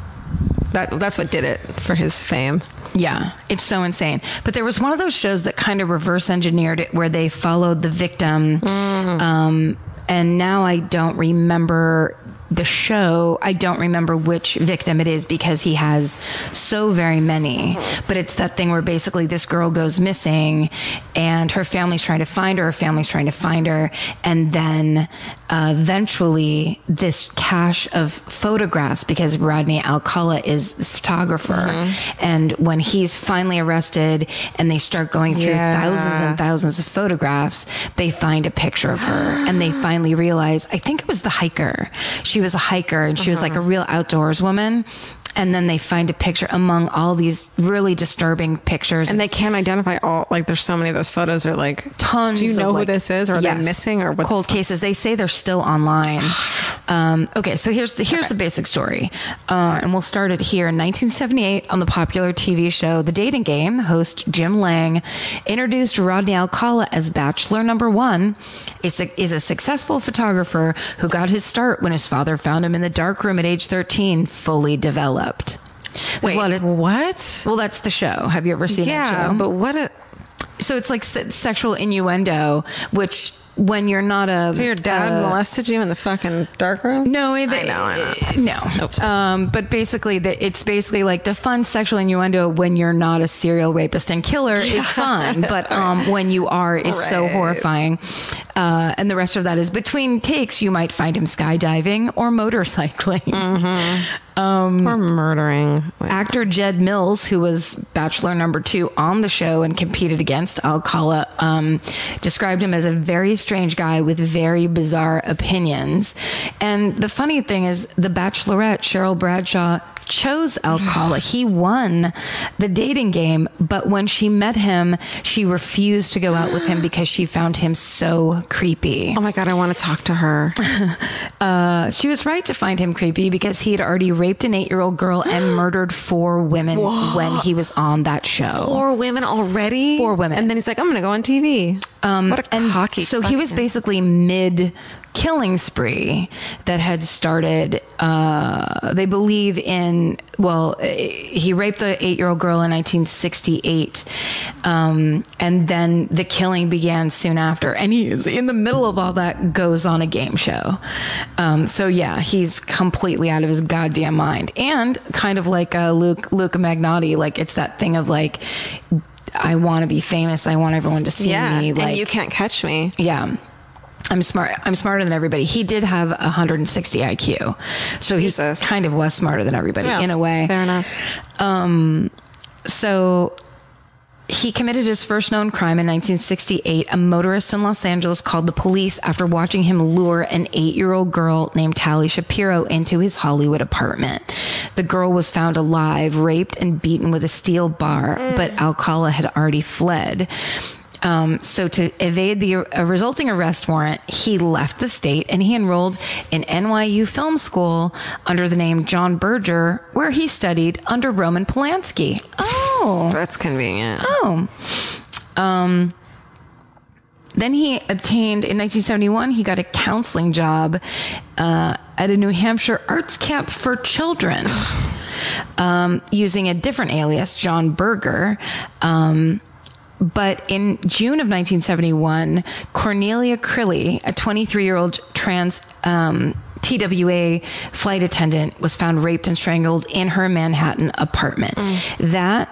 that that's what did it for his fame. Yeah, it's so insane. But there was one of those shows that kind of reverse engineered it where they followed the victim. Um, and now I don't remember the show. I don't remember which victim it is because he has so very many. But it's that thing where basically this girl goes missing and her family's trying to find her, her family's trying to find her. And then uh, eventually this cache of photographs because Rodney Alcala is this photographer. And when he's finally arrested and they start going through Yeah. thousands and thousands of photographs, they find a picture of her and they finally realize, I think it was the hiker. She was a hiker and she was like a uh-huh. real outdoors woman. And then they find a picture among all these really disturbing pictures. And they can't identify all like there's so many of those photos are like tons. Do you know who like- this is or are Yes. they missing or what cold cases? They say they're still online. Um, okay, so here's the here's the basic story, uh, and we'll start it here. In 1978, on the popular TV show The Dating Game, host Jim Lange introduced Rodney Alcala as Bachelor Number One. Is a, is a successful photographer who got his start when his father found him in the dark room at age 13, fully developed. There's a lot of- what? well, that's the show. Have you ever seen that Yeah, but what a so it's like se- sexual innuendo, which when you're not a so your dad uh, molested you in the fucking dark room? no, I they, know, I know. no. Um, but basically, the, it's basically like the fun sexual innuendo when you're not a serial rapist and killer is fun, but um, when you are is so horrifying. Uh, and the rest of that is between takes, you might find him skydiving or motorcycling. or murdering. Like, Actor Jed Mills, who was Bachelor number two on the show and competed against Alcala, um, described him as a very strange guy with very bizarre opinions. And the funny thing is, the Bachelorette, Cheryl Bradshaw, chose Alcala. he won the dating game, but when she met him, she refused to go out with him because she found him so creepy. oh my god, I want to talk to her. Uh, she was right to find him creepy because he had already raped an eight year old girl and murdered four women when he was on that show. Four women already? Four women. And then he's like, I'm going to go on TV. Um, what a and cocky. so he was basically mid killing spree that had started uh, they believe in well uh, he raped the eight-year-old girl in 1968 um, and then the killing began soon after and he's in the middle of all that goes on a game show um, so yeah he's completely out of his goddamn mind and kind of like uh, luke Luka Magnotta like it's that thing of like I want to be famous. I want everyone to see Yeah. me. Like, and you can't catch me. yeah. I'm smart. I'm smarter than everybody. He did have 160 IQ, so he kind of was smarter than everybody Yeah, in a way. fair enough. Um, so he committed his first known crime in 1968. A motorist in Los Angeles called the police after watching him lure an eight year old girl named Tali Shapiro into his Hollywood apartment. The girl was found alive, raped, and beaten with a steel bar, but Alcala had already fled. Um, so to evade the uh, resulting arrest warrant, he left the state and he enrolled in NYU Film School under the name John Berger, where he studied under Roman Polanski. Oh, That's convenient. oh. Um, then he obtained in 1971. He got a counseling job uh, at a New Hampshire arts camp for children, um, using a different alias, John Berger. Um, but in June of 1971, Cornelia Crilley, a 23 year old trans um, TWA flight attendant, was found raped and strangled in her Manhattan apartment. That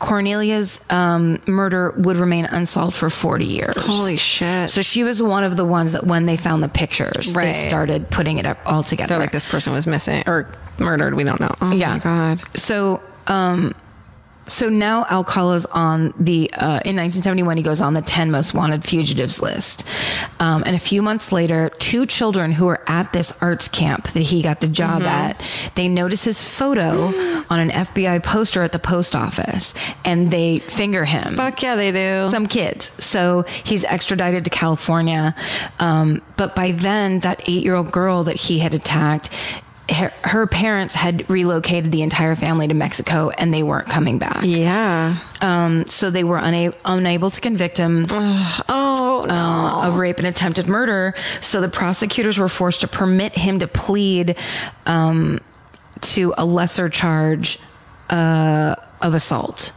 Cornelia's um, murder would remain unsolved for 40 years. Holy shit. So she was one of the ones that when they found the pictures, they started putting it up all together. They're like this person was missing or murdered. We don't know. Oh Yeah. my god. So, um, so now Alcala's on the uh, in 1971 he goes on the 10 most wanted fugitives list, um, and a few months later, two children who were at this arts camp that he got the job at, they notice his photo on an FBI poster at the post office, and they finger him Fuck yeah, they do. some kids. So he's extradited to California. Um, but by then, that eight year old girl that he had attacked, her, her parents had relocated the entire family to Mexico and they weren't coming back. yeah. Um, so they were una- unable to convict him Oh no. uh, of rape and attempted murder. So the prosecutors were forced to permit him to plead um, to a lesser charge uh, of assault.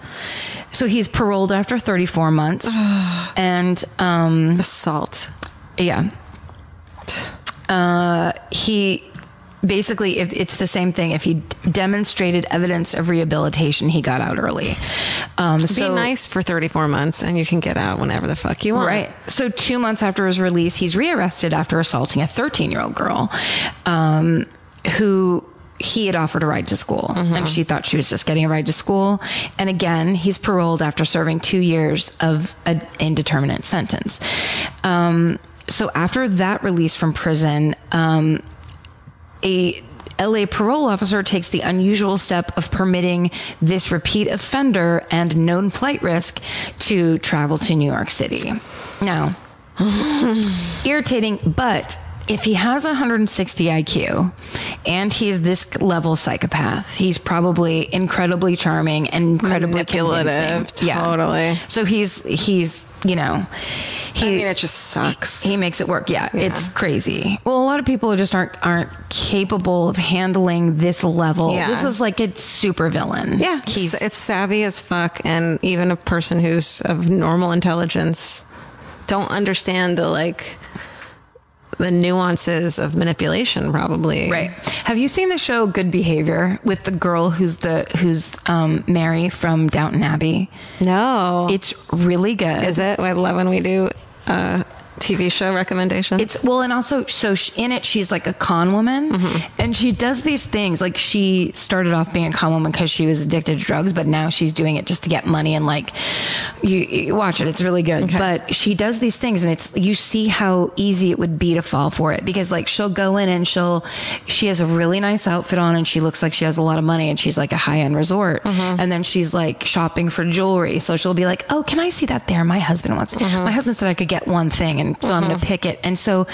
So he's paroled after 34 months. and um, Assault. yeah. Uh, he basically, if it's the same thing, if he d- demonstrated evidence of rehabilitation, he got out early. Um, so Be nice for 34 months and you can get out whenever the fuck you want. Right. So two months after his release, he's rearrested after assaulting a 13 year old girl, um, who he had offered a ride to school, and she thought she was just getting a ride to school. And again, he's paroled after serving two years of an indeterminate sentence. Um, so after that release from prison, um, a LA parole officer takes the unusual step of permitting this repeat offender and known flight risk to travel to New York City. Now, irritating, but if he has 160 IQ and he's this level psychopath, he's probably incredibly charming and incredibly Manipulative, convincing. Yeah. totally. So he's he's you know he I mean, it just sucks. he makes it work. Yeah, it's crazy. Well, a lot of people just aren't aren't capable of handling this level. Yeah. This is like a super villain. yeah, he's it's, it's savvy as fuck, and even a person who's of normal intelligence don't understand the like the nuances of manipulation. Probably right. Have you seen the show Good Behavior with the girl who's the who's um, Mary from Downton Abbey? No, It's really good. is it? I love when we do uh, TV show recommendations. It's well, and also, so sh in it, she's like a con woman, Mm-hmm. and she does these things. Like she started off being a con woman because she was addicted to drugs, but now she's doing it just to get money. And like, you, you watch it; it's really good. But she does these things, and it's you see how easy it would be to fall for it because like she'll go in and she'll she has a really nice outfit on, and she looks like she has a lot of money, and she's like a high end resort, Mm-hmm. and then she's like shopping for jewelry. So she'll be like, "Oh, can I see that there? My husband wants. it. Mm-hmm. My husband said I could get one thing, and so I'm going to mm-hmm. pick it." And so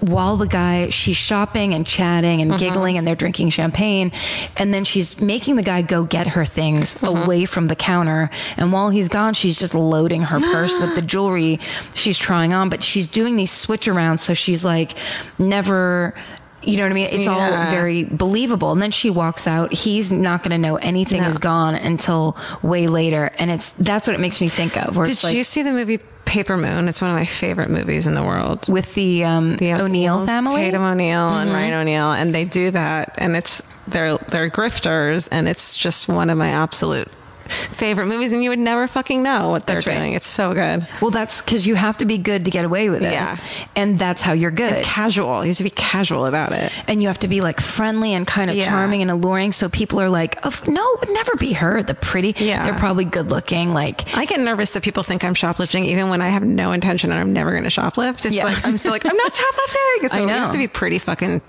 while the guy she's shopping and chatting and mm-hmm. giggling, and they're drinking champagne, and then she's making the guy go get her things mm-hmm. away from the counter, and while he's gone, she's just loading her purse with the jewelry she's trying on, but she's doing these switch arounds, so she's like never. You know what I mean? It's all very believable. And then she walks out. He's not going to know anything is gone until way later. And it's that's what it makes me think of. Did like you see the movie Paper Moon? It's one of my favorite movies in the world. with the um, the O'Neal family. Mm-hmm. Tatum O'Neal and Ryan O'Neal, and they do that, and it's they're they're grifters, and it's just one of my absolute favorite movies, and you would never fucking know what they're That's right. doing. It's so good. Well, that's because you have to be good to get away with it. Yeah. And that's how you're good. Casual. You have to be casual about it. and you have to be like friendly and kind of Yeah. charming and alluring. So people are like, oh, no, it would never be her. The pretty. Yeah. They're probably good looking. Like, I get nervous that people think I'm shoplifting, even when I have no intention and I'm never going to shoplift. It's Yeah. like I'm still like I'm not shoplifting. So I you have to be pretty fucking.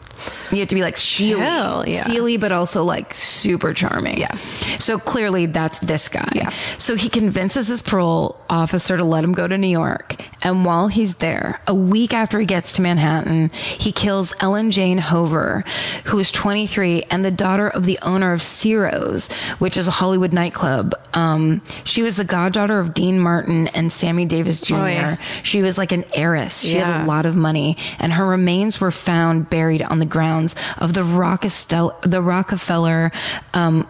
You have to be like steely, yeah. steely, but also like super charming. Yeah. So clearly that's this guy. Yeah. So he convinces his parole officer to let him go to New York. And while he's there, a week after he gets to Manhattan, he kills Ellen Jane Hover, who is 23 and the daughter of the owner of Ciro's, which is a Hollywood nightclub. Um, she was the goddaughter of Dean Martin and Sammy Davis Jr. Oh, yeah. She was like an heiress. She had a lot of money, and her remains were found buried on the grounds of the Rockefeller, the Rockefeller um,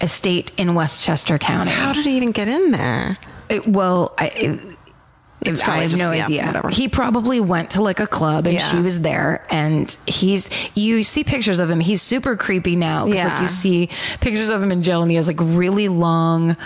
estate in Westchester County. How did he even get in there? It- well, I, it, It's I have just- no yeah, idea. whatever. He probably went to like a club and Yeah. she was there, and he's. You see pictures of him. He's super creepy now. 'cause, Like Yeah. you see pictures of him in jail, and he has like really long,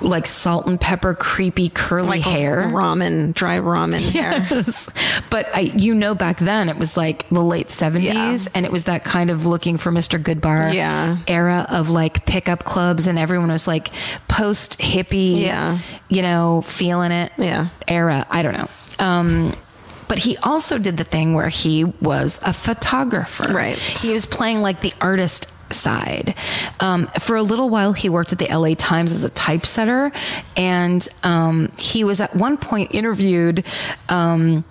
like salt and pepper, creepy curly Like hair. ramen, dry ramen hair. Yes. But I, you know, back then it was like the late 70s Yeah. and it was that kind of looking for Mr. Goodbar Yeah. era of like pickup clubs and everyone was like post hippie, Yeah. you know, feeling it Yeah. Era. I don't know. Um, but he also did the thing where he was a photographer. Right. He was playing like the artist side. Um, for a little while, he worked at the LA Times as a typesetter, and um, he was at one point interviewed. Um,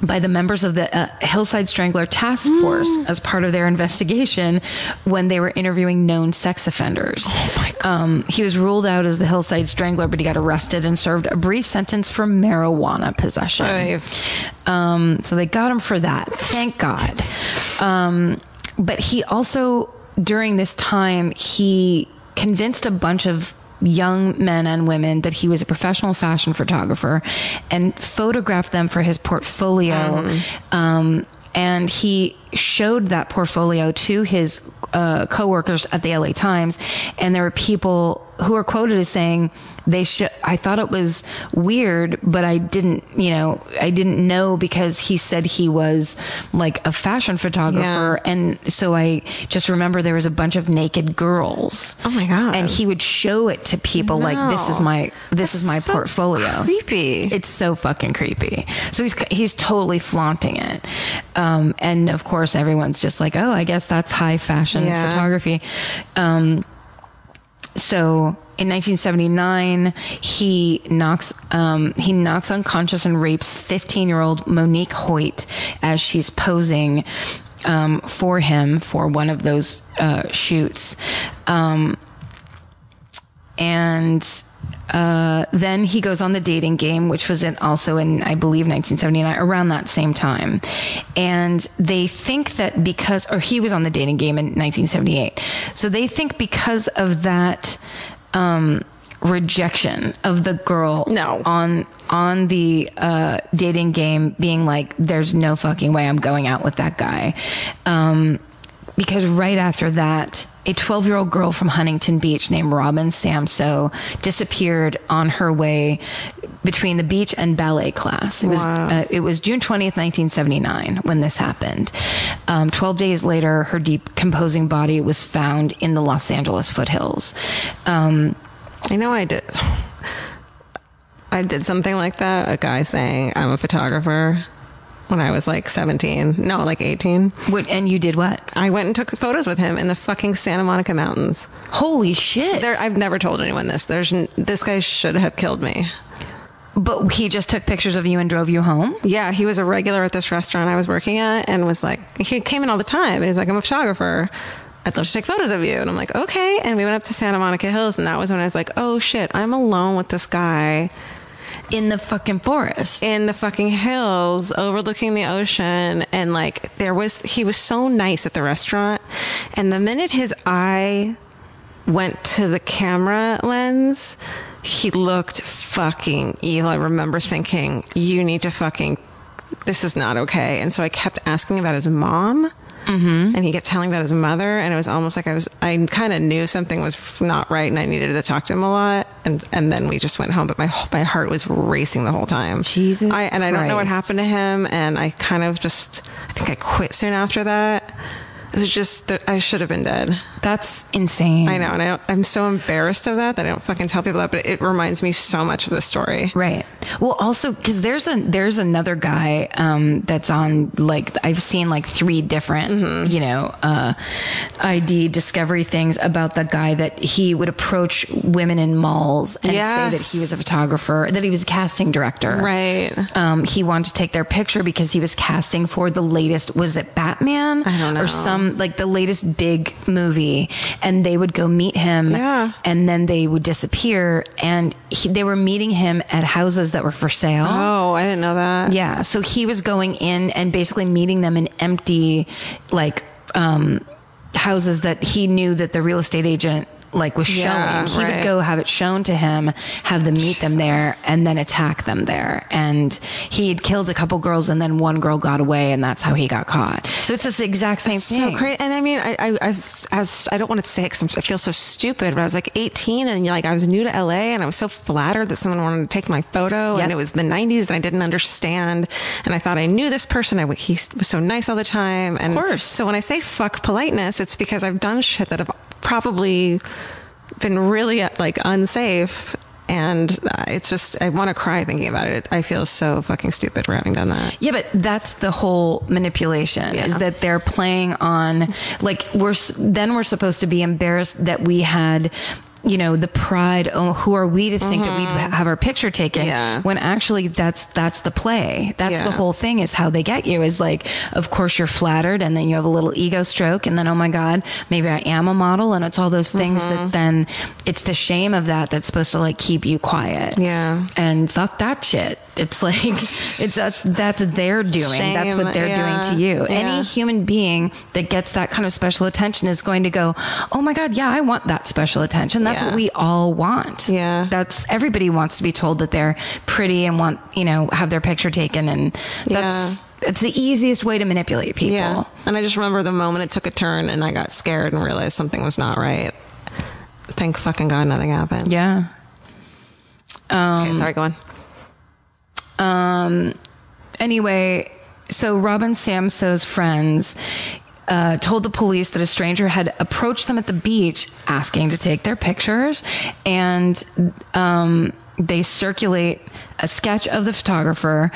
by the members of the uh, Hillside Strangler Task Force as part of their investigation when they were interviewing known sex offenders. Oh my God. Um, he was ruled out as the Hillside Strangler, but he got arrested and served a brief sentence for marijuana possession. Um, so they got him for that. Thank God. Um, but he also, during this time, he convinced a bunch of young men and women that he was a professional fashion photographer and photographed them for his portfolio. Um, and he showed that portfolio to his uh, coworkers at the LA Times, and there were people who are quoted as saying they should. I thought it was weird, but I didn't. You know, I didn't know because he said he was like a fashion photographer, and so I just remember there was a bunch of naked girls. Oh my God. And he would show it to people like this is my this is my so portfolio. creepy. It's so fucking creepy. So he's he's totally flaunting it, um, and of course everyone's just like, oh, I guess that's high fashion Yeah. photography. Um, so in 1979, he knocks um, he knocks unconscious and rapes 15 year old Monique Hoyt as she's posing um, for him for one of those uh, shoots. Um, and uh, then he goes on the dating game, which was in, also in, I believe, 1979, around that same time. And they think that because, or he was on the dating game in 1978. So they think because of that um, rejection of the girl No. on on the uh, dating game, being like, "There's no fucking way I'm going out with that guy," um, because right after that, a 12 year old girl from Huntington Beach named Robin Samsoe disappeared on her way between the beach and ballet class. It was uh, it was June 20th, 1979 when this happened. Um, 12 days later, her decomposing body was found in the Los Angeles foothills. Um, I know I did. I did something like that. A guy saying I'm a photographer when I was like 17. No, like 18. what, and you did what? I went and took photos with him in the fucking Santa Monica Mountains. Holy shit! There, I've never told anyone this. There's n- this guy should have killed me. but he just took pictures of you and drove you home. Yeah, he was a regular at this restaurant I was working at and was like, he came in all the time. And he's like, I'm a photographer. I'd love to take photos of you. And I'm like, okay. And we went up to Santa Monica Hills. And that was when I was like, oh shit, I'm alone with this guy in the fucking forest. in the fucking hills overlooking the ocean. And like, there was, he was so nice at the restaurant. And the minute his eye went to the camera lens, he looked fucking evil. I remember thinking, you need to fucking, this is not okay. And so I kept asking about his mom. Mm-hmm. and he kept telling about his mother, and it was almost like I was I kind of knew something was not right, and I needed to talk to him a lot, and and then we just went home, but my my heart was racing the whole time. Jesus I, and I don't know what happened to him, and I kind of just I think I quit soon after that. It was just that I should have been dead. That's insane. I know, and I don't, I'm so embarrassed of that that I don't fucking tell people that. But it reminds me so much of the story. Right. Well, also because there's a there's another guy um, that's on like I've seen like three different Mm-hmm. you know uh, ID discovery things about the guy that he would approach women in malls and say that he was a photographer, that he was a casting director. Right. Um, he wanted to take their picture because he was casting for the latest. Was it Batman? I don't know. Or some like the latest big movie, and they would go meet him. Yeah. And then they would disappear, and he, they were meeting him at houses that were for sale. Oh, I didn't know that. Yeah. So he was going in and basically meeting them in empty, like, um, houses that he knew that the real estate agent like was showing. Yeah, he right. would go have it shown to him, have them meet them there, and then attack them there. And he had killed a couple girls, and then one girl got away, and that's how he got caught. So it's this exact same thing. So crazy, and I mean, I, I, I, was, I, was, I don't want to say it because I feel so stupid, but I was like 18, and like I was new to LA, and I was so flattered that someone wanted to take my photo, Yep. and it was the 90s, and I didn't understand, and I thought I knew this person. I, he was so nice all the time, and Of course. So when I say fuck politeness, it's because I've done shit that have probably been really like unsafe. And uh, it's just, I want to cry thinking about it. I feel so fucking stupid for having done that. Yeah, but that's the whole manipulation is that they're playing on like we're then we're supposed to be embarrassed that we had you know the pride oh who are we to think that we'd have our picture taken Mm-hmm. Yeah. when actually that's that's the play that's Yeah. the whole thing is how they get you is like of course you're flattered and then you have a little ego stroke and then oh my god maybe i am a model and it's all those things Mm-hmm. that then it's the shame of that that's supposed to like keep you quiet Yeah. and fuck that shit. It's like it's that's that's their doing. that's what they're yeah, doing to you. yeah. Any human being that gets that kind of special attention is going to go, "Oh my god, yeah, I want that special attention." That's Yeah. what we all want. Yeah. That's everybody wants to be told that they're pretty and want, you know, have their picture taken and that's it's the easiest way to manipulate people. Yeah. And I just remember the moment it took a turn and I got scared and realized something was not right. Thank fucking God nothing happened. Yeah. Okay, sorry, go on. Um, anyway, so Robin Samsoe's friends uh, told the police that a stranger had approached them at the beach asking to take their pictures, and um, they circulate a sketch of the photographer.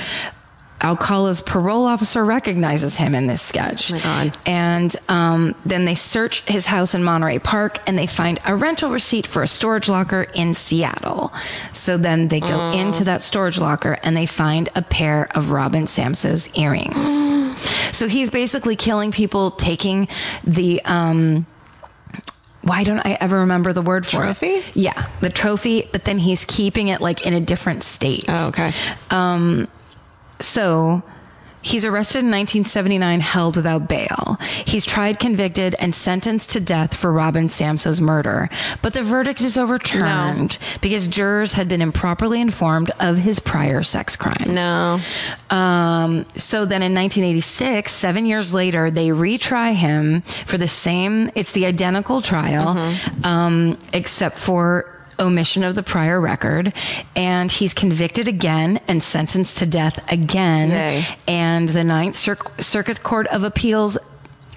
Alcala's parole officer recognizes him in this sketch. Oh my God. And um, then they search his house in Monterey Park and they find a rental receipt for a storage locker in Seattle. So then they go into that storage locker and they find a pair of Robin Samsoe's earrings. so he's basically killing people, taking the. Um, why don't I ever remember the word for Trophy? it? Yeah, the trophy, but then he's keeping it like in a different state. Oh, okay. Um, so he's arrested in 1979, held without bail. He's tried, convicted, and sentenced to death for Robin Samsoe's murder. But the verdict is overturned because jurors had been improperly informed of his prior sex crimes. No. Um, so then in 1986, seven years later, they retry him for the same, it's the identical trial, um, except for omission of the prior record. And he's convicted again and sentenced to death again. Yay. And the Ninth Cir- Circuit Court of Appeals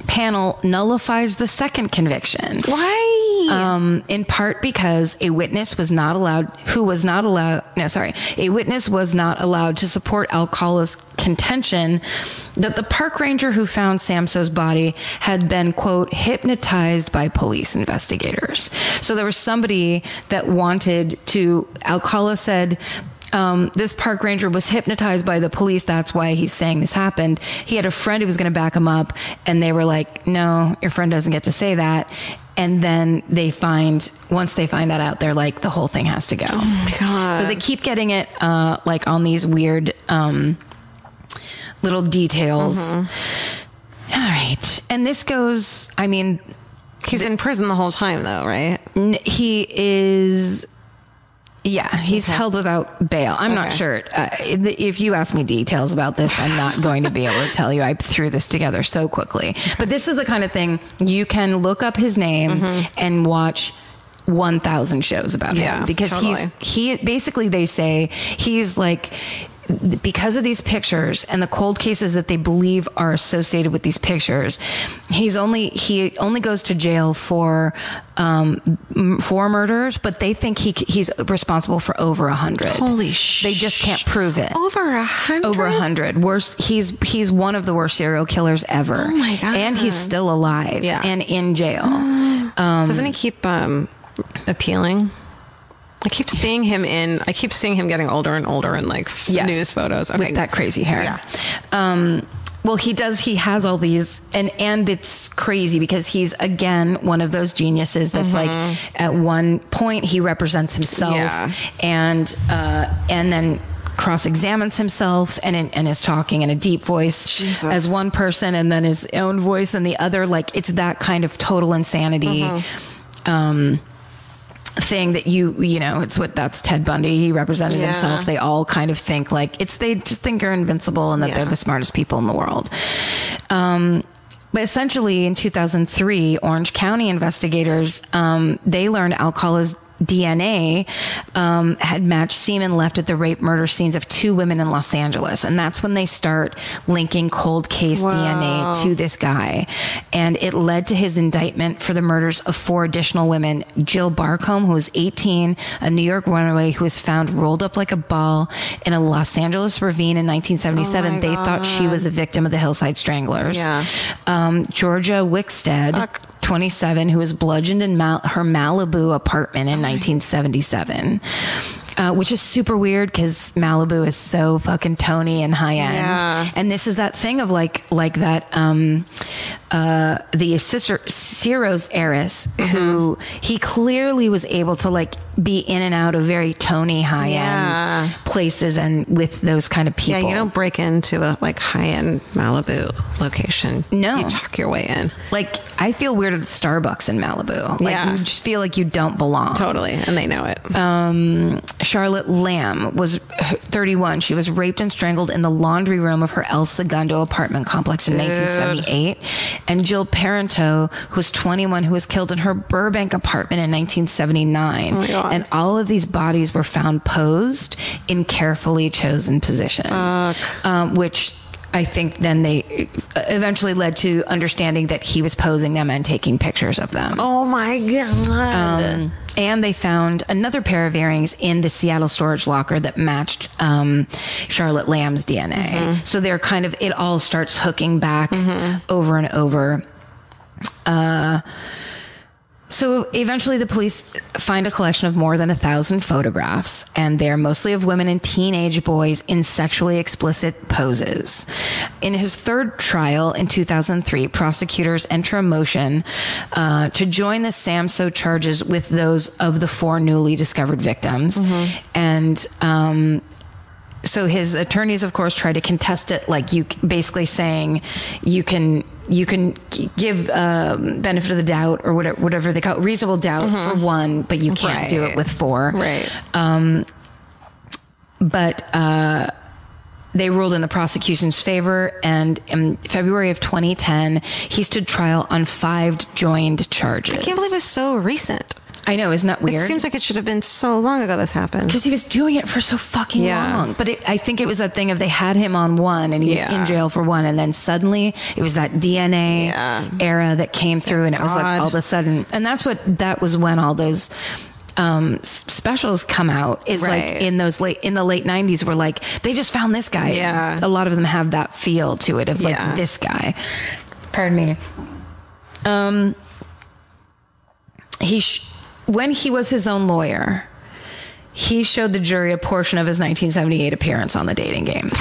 panel nullifies the second conviction. Why? Um, in part because a witness was not allowed, who was not allowed, no, sorry, a witness was not allowed to support Alcala's contention that the park ranger who found Samsoe's body had been, quote, hypnotized by police investigators. So there was somebody that wanted to, Alcala said, um, this park ranger was hypnotized by the police. That's why he's saying this happened. He had a friend who was going to back him up, and they were like, "No, your friend doesn't get to say that." And then they find once they find that out, they're like, "The whole thing has to go." Oh my God. So they keep getting it uh, like on these weird um, little details. All right, and this goes. I mean, He's in prison the whole time, though, right? N- he is Yeah, he's held without bail. I'm not sure. Uh, if you ask me details about this, I'm not going to be able to tell you. I threw this together so quickly. But this is the kind of thing you can look up his name and watch 1,000 shows about Yeah, him because he's he basically they say he's like because of these pictures and the cold cases that they believe are associated with these pictures, he's only he only goes to jail for um, m- for murders, but they think he he's responsible for over a hundred. Holy They just can't prove it. Over a hundred. Over a hundred. Worst. He's he's one of the worst serial killers ever. Oh my God. And he's still alive. Yeah. And in jail. Um, Doesn't he keep um, appealing? I keep seeing him in. I keep seeing him getting older and older in like Yes. news photos. Okay. with that crazy hair. Yeah. Um, well, he does. He has all these, and and it's crazy because he's again one of those geniuses that's like at one point he represents himself, Yeah. and uh, and then cross examines himself and and is talking in a deep voice Jesus. as one person, and then his own voice and the other. Like it's that kind of total insanity. Um, thing that you you know it's what that's Ted Bundy he represented Yeah. himself they all kind of think like it's they just think they're invincible and that Yeah. they're the smartest people in the world um but essentially in 2003 Orange County investigators um they learned Alcala's DNA um, had matched semen left at the rape murder scenes of two women in Los Angeles. And that's when they start linking cold case DNA to this guy. And it led to his indictment for the murders of four additional women Jill Barcombe, who was 18, a New York runaway who was found rolled up like a ball in a Los Angeles ravine in 1977. Oh they thought she was a victim of the Hillside Stranglers. Yeah. Um, Georgia Wixted. 27, who was bludgeoned in Mal- her Malibu apartment in 1977. Uh, which is super weird because Malibu is so fucking Tony and high end, Yeah. and this is that thing of like like that um, uh, the sister Ciro's heiress who he clearly was able to like be in and out of very Tony high Yeah. end places and with those kind of people. Yeah, you don't break into a like high end Malibu location. No. you talk your way in. like I feel weird at the Starbucks in Malibu. Like Yeah. you just feel like you don't belong. Totally, and they know it. um, Charlotte Lamb was 31. She was raped and strangled in the laundry room of her El Segundo apartment complex in 1978. And Jill Parenteau, who was 21, who was killed in her Burbank apartment in 1979. Oh. And all of these bodies were found posed in carefully chosen positions, um, which. I think then they eventually led to understanding that he was posing them and taking pictures of them. oh my god! Um, and they found another pair of earrings in the Seattle storage locker that matched um, Charlotte Lamb's DNA. So they're kind of, it all starts hooking back over and over. Uh, so eventually, the police find a collection of more than a thousand photographs, and they're mostly of women and teenage boys in sexually explicit poses. In his third trial in 2003, prosecutors enter a motion uh, to join the Samsoe charges with those of the four newly discovered victims, and. Um, so his attorneys of course try to contest it like you basically saying you can you can give um, benefit of the doubt or whatever whatever they call it, reasonable doubt for one but you can't do it with four right. but uh, they ruled in the prosecution's favor and in february of 2010 he stood trial on five joined charges I can't believe it's so recent. I know isn't that weird? It seems like it should have been so long ago this happened. because he was doing it for so fucking Yeah. long. But it, I think it was that thing of they had him on one and he was in jail for one, and then suddenly it was that DNA Yeah. era that came through, and it was like all of a sudden, and that's what that was when all those. Um, specials come out is Right. like in those late in the late nineties were like they just found this guy. Yeah. a lot of them have that feel to it of like Yeah. this guy. Pardon me. Um, he sh- when he was his own lawyer, he showed the jury a portion of his 1978 appearance on the dating game.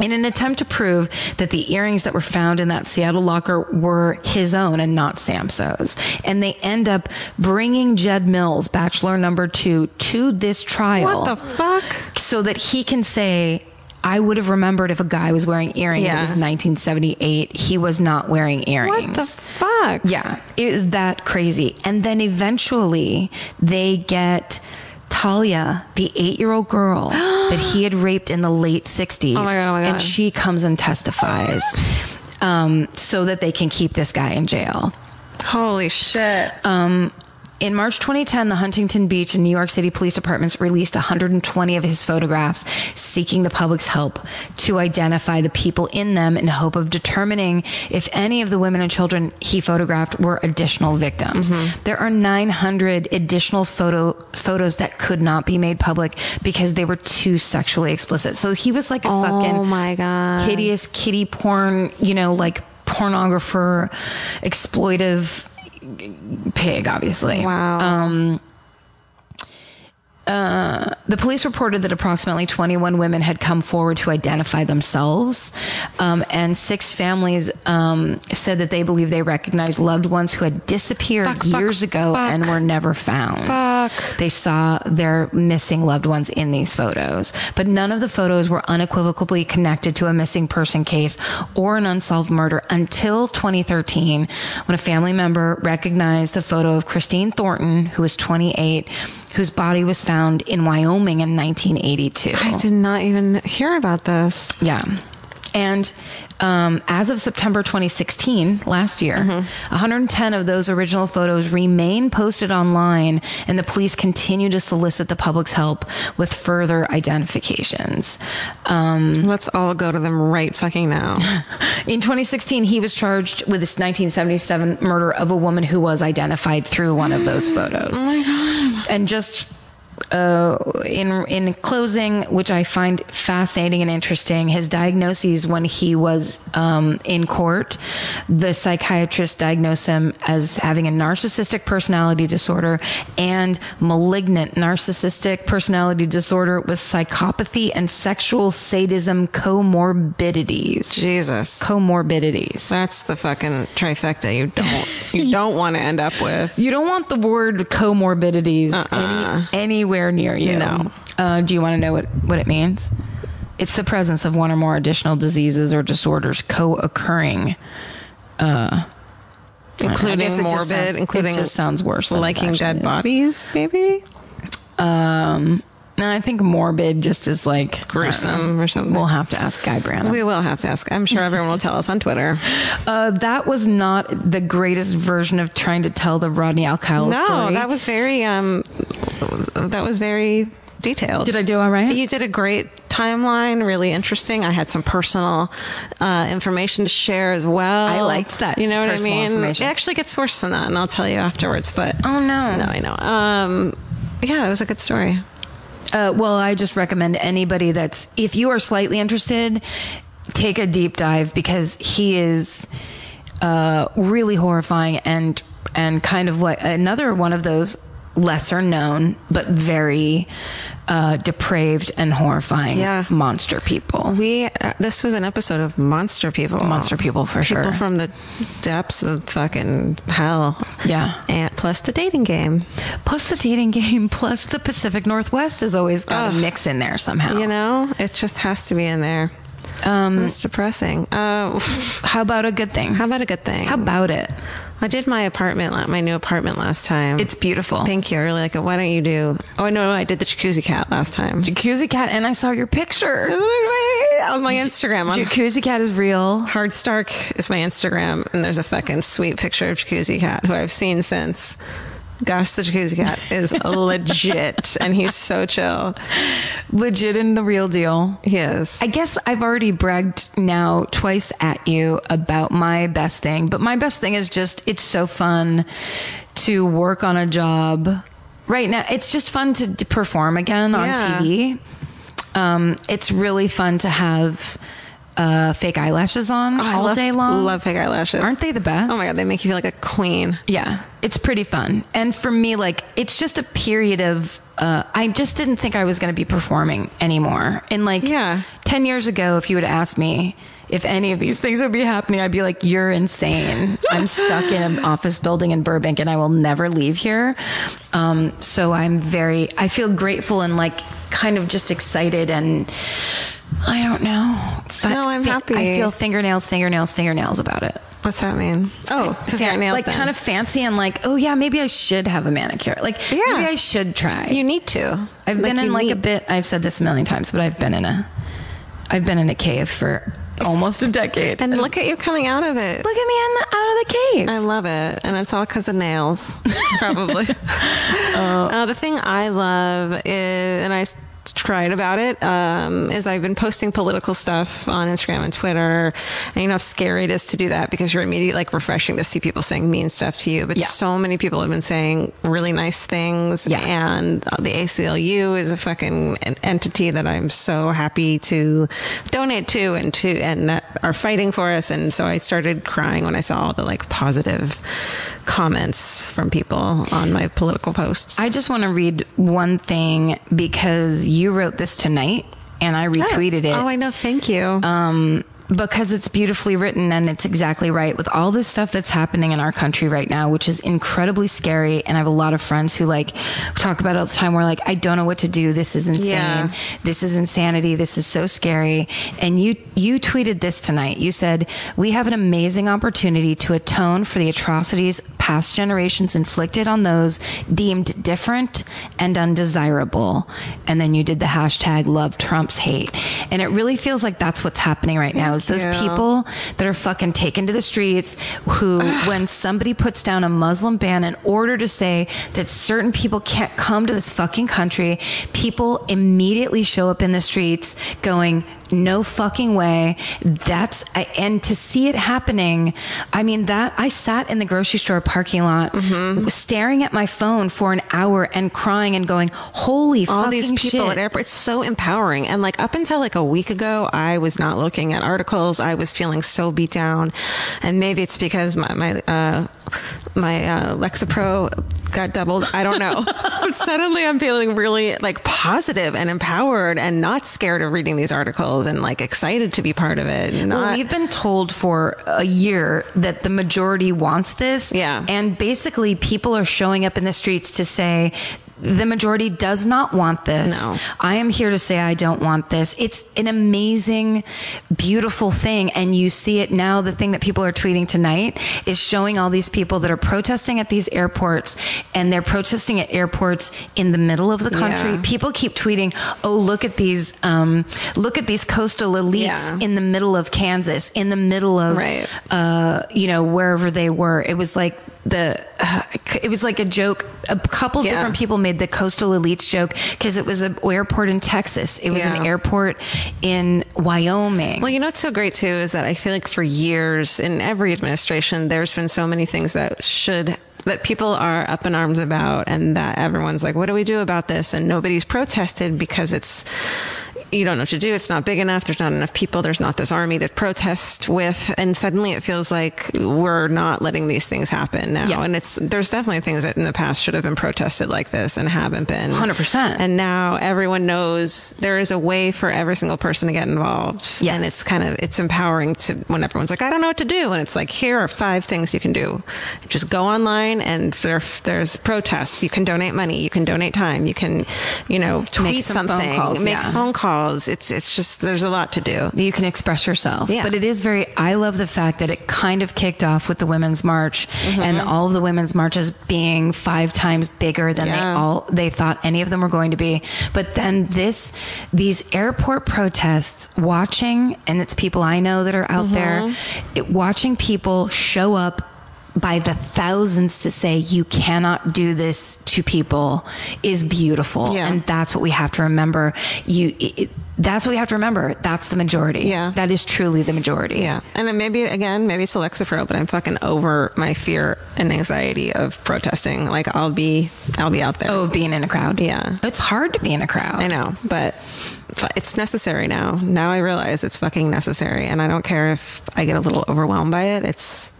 In an attempt to prove that the earrings that were found in that Seattle locker were his own and not Samsoe's. And they end up bringing Jed Mills, bachelor number two, to this trial What the fuck? so that he can say, I would have remembered if a guy was wearing earrings. It was 1978. He was not wearing earrings. What the fuck? Yeah, it was that crazy. And then eventually they get Talia, the eight year old girl that he had raped in the late 60s. Oh my God, oh my God. And she comes and testifies um, so that they can keep this guy in jail. Holy shit. In March 2010, the Huntington Beach and New York City police departments released 120 of his photographs, seeking the public's help to identify the people in them in hope of determining if any of the women and children he photographed were additional victims. Mm-hmm. There are 900 additional photo photos that could not be made public because they were too sexually explicit. So he was like a fucking oh my God. hideous kitty porn, you know, like pornographer, exploitive pig, obviously. Wow. Um, uh, the police reported that approximately 21 women had come forward to identify themselves, um, and six families um, said that they believe they recognized loved ones who had disappeared Fuck, fuck, years ago fuck. and were never found. Fuck. They saw their missing loved ones in these photos, but none of the photos were unequivocally connected to a missing person case or an unsolved murder until 2013, when a family member recognized the photo of Christine Thornton, who was 28, whose body was found in Wyoming in 1982. I did not even hear about this. Yeah. And um, as of September 2016, last year, 110 of those original photos remain posted online, and the police continue to solicit the public's help with further identifications. Um, Let's all go to them right fucking now. in 2016, he was charged with this 1977 murder of a woman who was identified through one of those photos. Oh my god! And just uh, in in closing, which I find fascinating and interesting, his diagnoses when he was um, in court, the psychiatrist diagnosed him as having a narcissistic personality disorder and malignant narcissistic personality disorder with psychopathy and sexual sadism comorbidities Jesus. comorbidities. That's the fucking trifecta you don't you don't want to end up with. You don't want the word comorbidities any, anywhere near you. No. Uh, do you want to know what, what it means? It's the presence of one or more additional diseases or disorders co-occurring. I Including guess just morbid, sounds- including it just sounds worse. liking dead bodies, maybe? Um, no, I think morbid just is like Gruesome know. or something. We'll have to ask Guy Branum. We will have to ask. I'm sure everyone will tell us on Twitter. Uh, that was not the greatest version of trying to tell the Rodney Alcala No, story. that was very um that was very detailed. Did I do all right? You did a great timeline, really interesting. I had some personal uh, information to share as well. I liked that You know what I mean? It actually gets worse than that, and I'll tell you afterwards. But Oh, no. no, I know. Um, yeah, it was a good story. Uh, well, I just recommend anybody that's if you are slightly interested, take a deep dive because he is uh, really horrifying and and kind of like another one of those lesser known but very uh, depraved and horrifying Yeah. monster people. We uh, this was an episode of monster people, Monster people for people sure. from the depths of fucking hell. Yeah. and plus the dating game. Plus the dating game, plus the Pacific Northwest has always got a mix in there somehow. You know, it just has to be in there. Um, It's depressing. Uh, how about a good thing? how about a good thing? How about it? I did my apartment, my new apartment last time. It's beautiful. Thank you. I really like it. Why don't you do? Oh no, no, I did the jacuzzi cat last time. Jacuzzi cat, and I saw your picture. Isn't it on my Instagram? On Jacuzzi cat is real. Hardstark is my Instagram, and there's a fucking sweet picture of Jacuzzi Cat who I've seen since. Gus the Jacuzzi Cat is legit, and he's so chill. Legit and the real deal. He is. I guess I've already bragged now twice at you about my best thing, but my best thing is just it's so fun to work on a job right now. It's just fun to, to perform again on Yeah. TV. Um, it's really fun to have uh, fake eyelashes on Oh, all love, day long. I love fake eyelashes. Aren't they the best? Oh my god, they make you feel like a queen. Yeah, it's pretty fun. And for me, like, it's just a period of, uh, I just didn't think I was going to be performing anymore. And like, Yeah. 10 years ago, if you would ask me if any of these things would be happening, I'd be like, you're insane. I'm stuck in an office building in Burbank and I will never leave here. Um, so I'm very, I feel grateful and like kind of just excited and I don't know. Fi- No, I'm fi- happy. I feel fingernails, fingernails, fingernails about it. What's that mean? Oh, because nails like done. kind of fancy and like, oh yeah, maybe I should have a manicure. Like Yeah. maybe I should try. You need to. I've been in like a bit. I've said this a million times, but I've been in a, I've been in a cave for almost a decade. And look at you coming out of it. look at me in the, out of the cave. I love it. And it's all because of nails, probably. oh. uh, the thing I love is, and I tried about it, um, is I've been posting political stuff on Instagram and Twitter. And you know how scary it is to do that because you're immediately like refreshing to see people saying mean stuff to you. But Yeah. so many people have been saying really nice things. Yeah. And the ACLU is a fucking en- entity that I'm so happy to donate to and to, and that are fighting for us. And so I started crying when I saw all the like positive comments from people on my political posts. I just want to read one thing because you wrote this tonight and I retweeted it. Oh, I know. Thank you. um, because it's beautifully written and it's exactly right with all this stuff that's happening in our country right now, which is incredibly scary. And I have a lot of friends who like talk about it all the time. We're like, I don't know what to do. This is insane. Yeah. This is insanity. This is so scary. And you, you tweeted this tonight. You said, we have an amazing opportunity to atone for the atrocities past generations inflicted on those deemed different and undesirable. And then you did the hashtag love Trump's hate. And it really feels like that's what's happening right now is those you. people that are fucking taken to the streets who, when somebody puts down a Muslim ban in order to say that certain people can't come to this fucking country, people immediately show up in the streets going, no fucking way. That's, and to see it happening, I mean, that I sat in the grocery store parking lot Mm-hmm. staring at my phone for an hour and crying and going, holy all fucking these people shit. at airports. It's so empowering. And like up until like a week ago, I was not looking at articles. I was feeling so beat down. And maybe it's because my, my, uh, my, uh, Lexapro got doubled. I don't know. but suddenly I'm feeling really like positive and empowered and not scared of reading these articles and like excited to be part of it. And Well, not, we've been told for a year that the majority wants this. Yeah. And basically, people are showing up in the streets to say, the majority does not want this. No. I am here to say I don't want this. It's an amazing, beautiful thing. And you see it now. The thing that people are tweeting tonight is showing all these people that are protesting at these airports and they're protesting at airports in the middle of the country. Yeah. People keep tweeting, oh, look at these, um, look at these coastal elites Yeah. in the middle of Kansas, in the middle of, Right. uh, you know, wherever they were. It was like the, uh, it was like a joke. A couple Yeah. different people made the coastal elites joke because it was an airport in Texas. It was an airport in Wyoming. Well, you know what's so great too is that I feel like for years in every administration, there's been so many things that should that people are up in arms about, and that everyone's like, "What do we do about this?" And nobody's protested because it's you don't know what to do. It's not big enough. There's not enough people. There's not this army to protest with, and suddenly it feels like we're not letting these things happen now. Yeah. And it's there's definitely things that in the past should have been protested like this and haven't been. 100%. And now everyone knows there is a way for every single person to get involved. Yes. And it's kind of it's empowering to when everyone's like, I don't know what to do, and it's like, here are five things you can do. Just go online, and there, there's protests. You can donate money. You can donate time. You can, you know, tweet some phone something, calls, make yeah. phone calls. It's it's just there's a lot to do. you can express yourself. Yeah. But it is very, I love the fact that it kind of kicked off with the Women's March Mm-hmm. and all of the Women's Marches being five times bigger than they all, they thought any of them were going to be. But then this, these airport protests, watching, and it's people I know that are out Mm-hmm. there, it, watching people show up by the thousands to say you cannot do this to people is beautiful Yeah. and that's what we have to remember you it, that's what we have to remember that's the majority Yeah. that is truly the majority Yeah, and maybe again, maybe it's Lexapro, but I'm fucking over my fear and anxiety of protesting. Like I'll be, I'll be out there. oh being in a crowd Yeah. it's hard to be in a crowd I know, but it's necessary now. Now I realize it's fucking necessary, and I don't care if I get a little overwhelmed by it. It's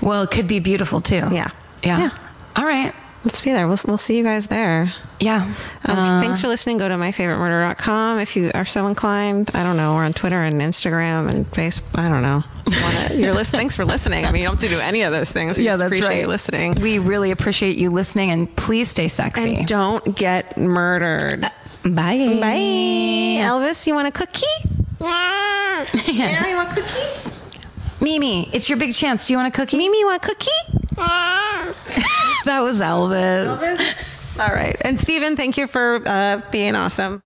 well it could be beautiful too Yeah. yeah, Yeah. all right let's be there. We'll we'll see you guys there. yeah Um, Uh, thanks for listening. Go to myfavoritemurder.com if you are so inclined. I don't know. We're on Twitter and Instagram and Facebook. I don't know. Wanna- You're list- Thanks for listening. I mean, you don't have to do any of those things. We yeah just that's appreciate right you listening. we really appreciate you listening and please stay sexy And don't get murdered. bye Bye. Elvis, you want a cookie? Yeah, you want cookie? Mimi, it's your big chance. Do you want a cookie? Mimi, you want cookie? That was Elvis. All right. And Stephen, thank you for uh, being awesome.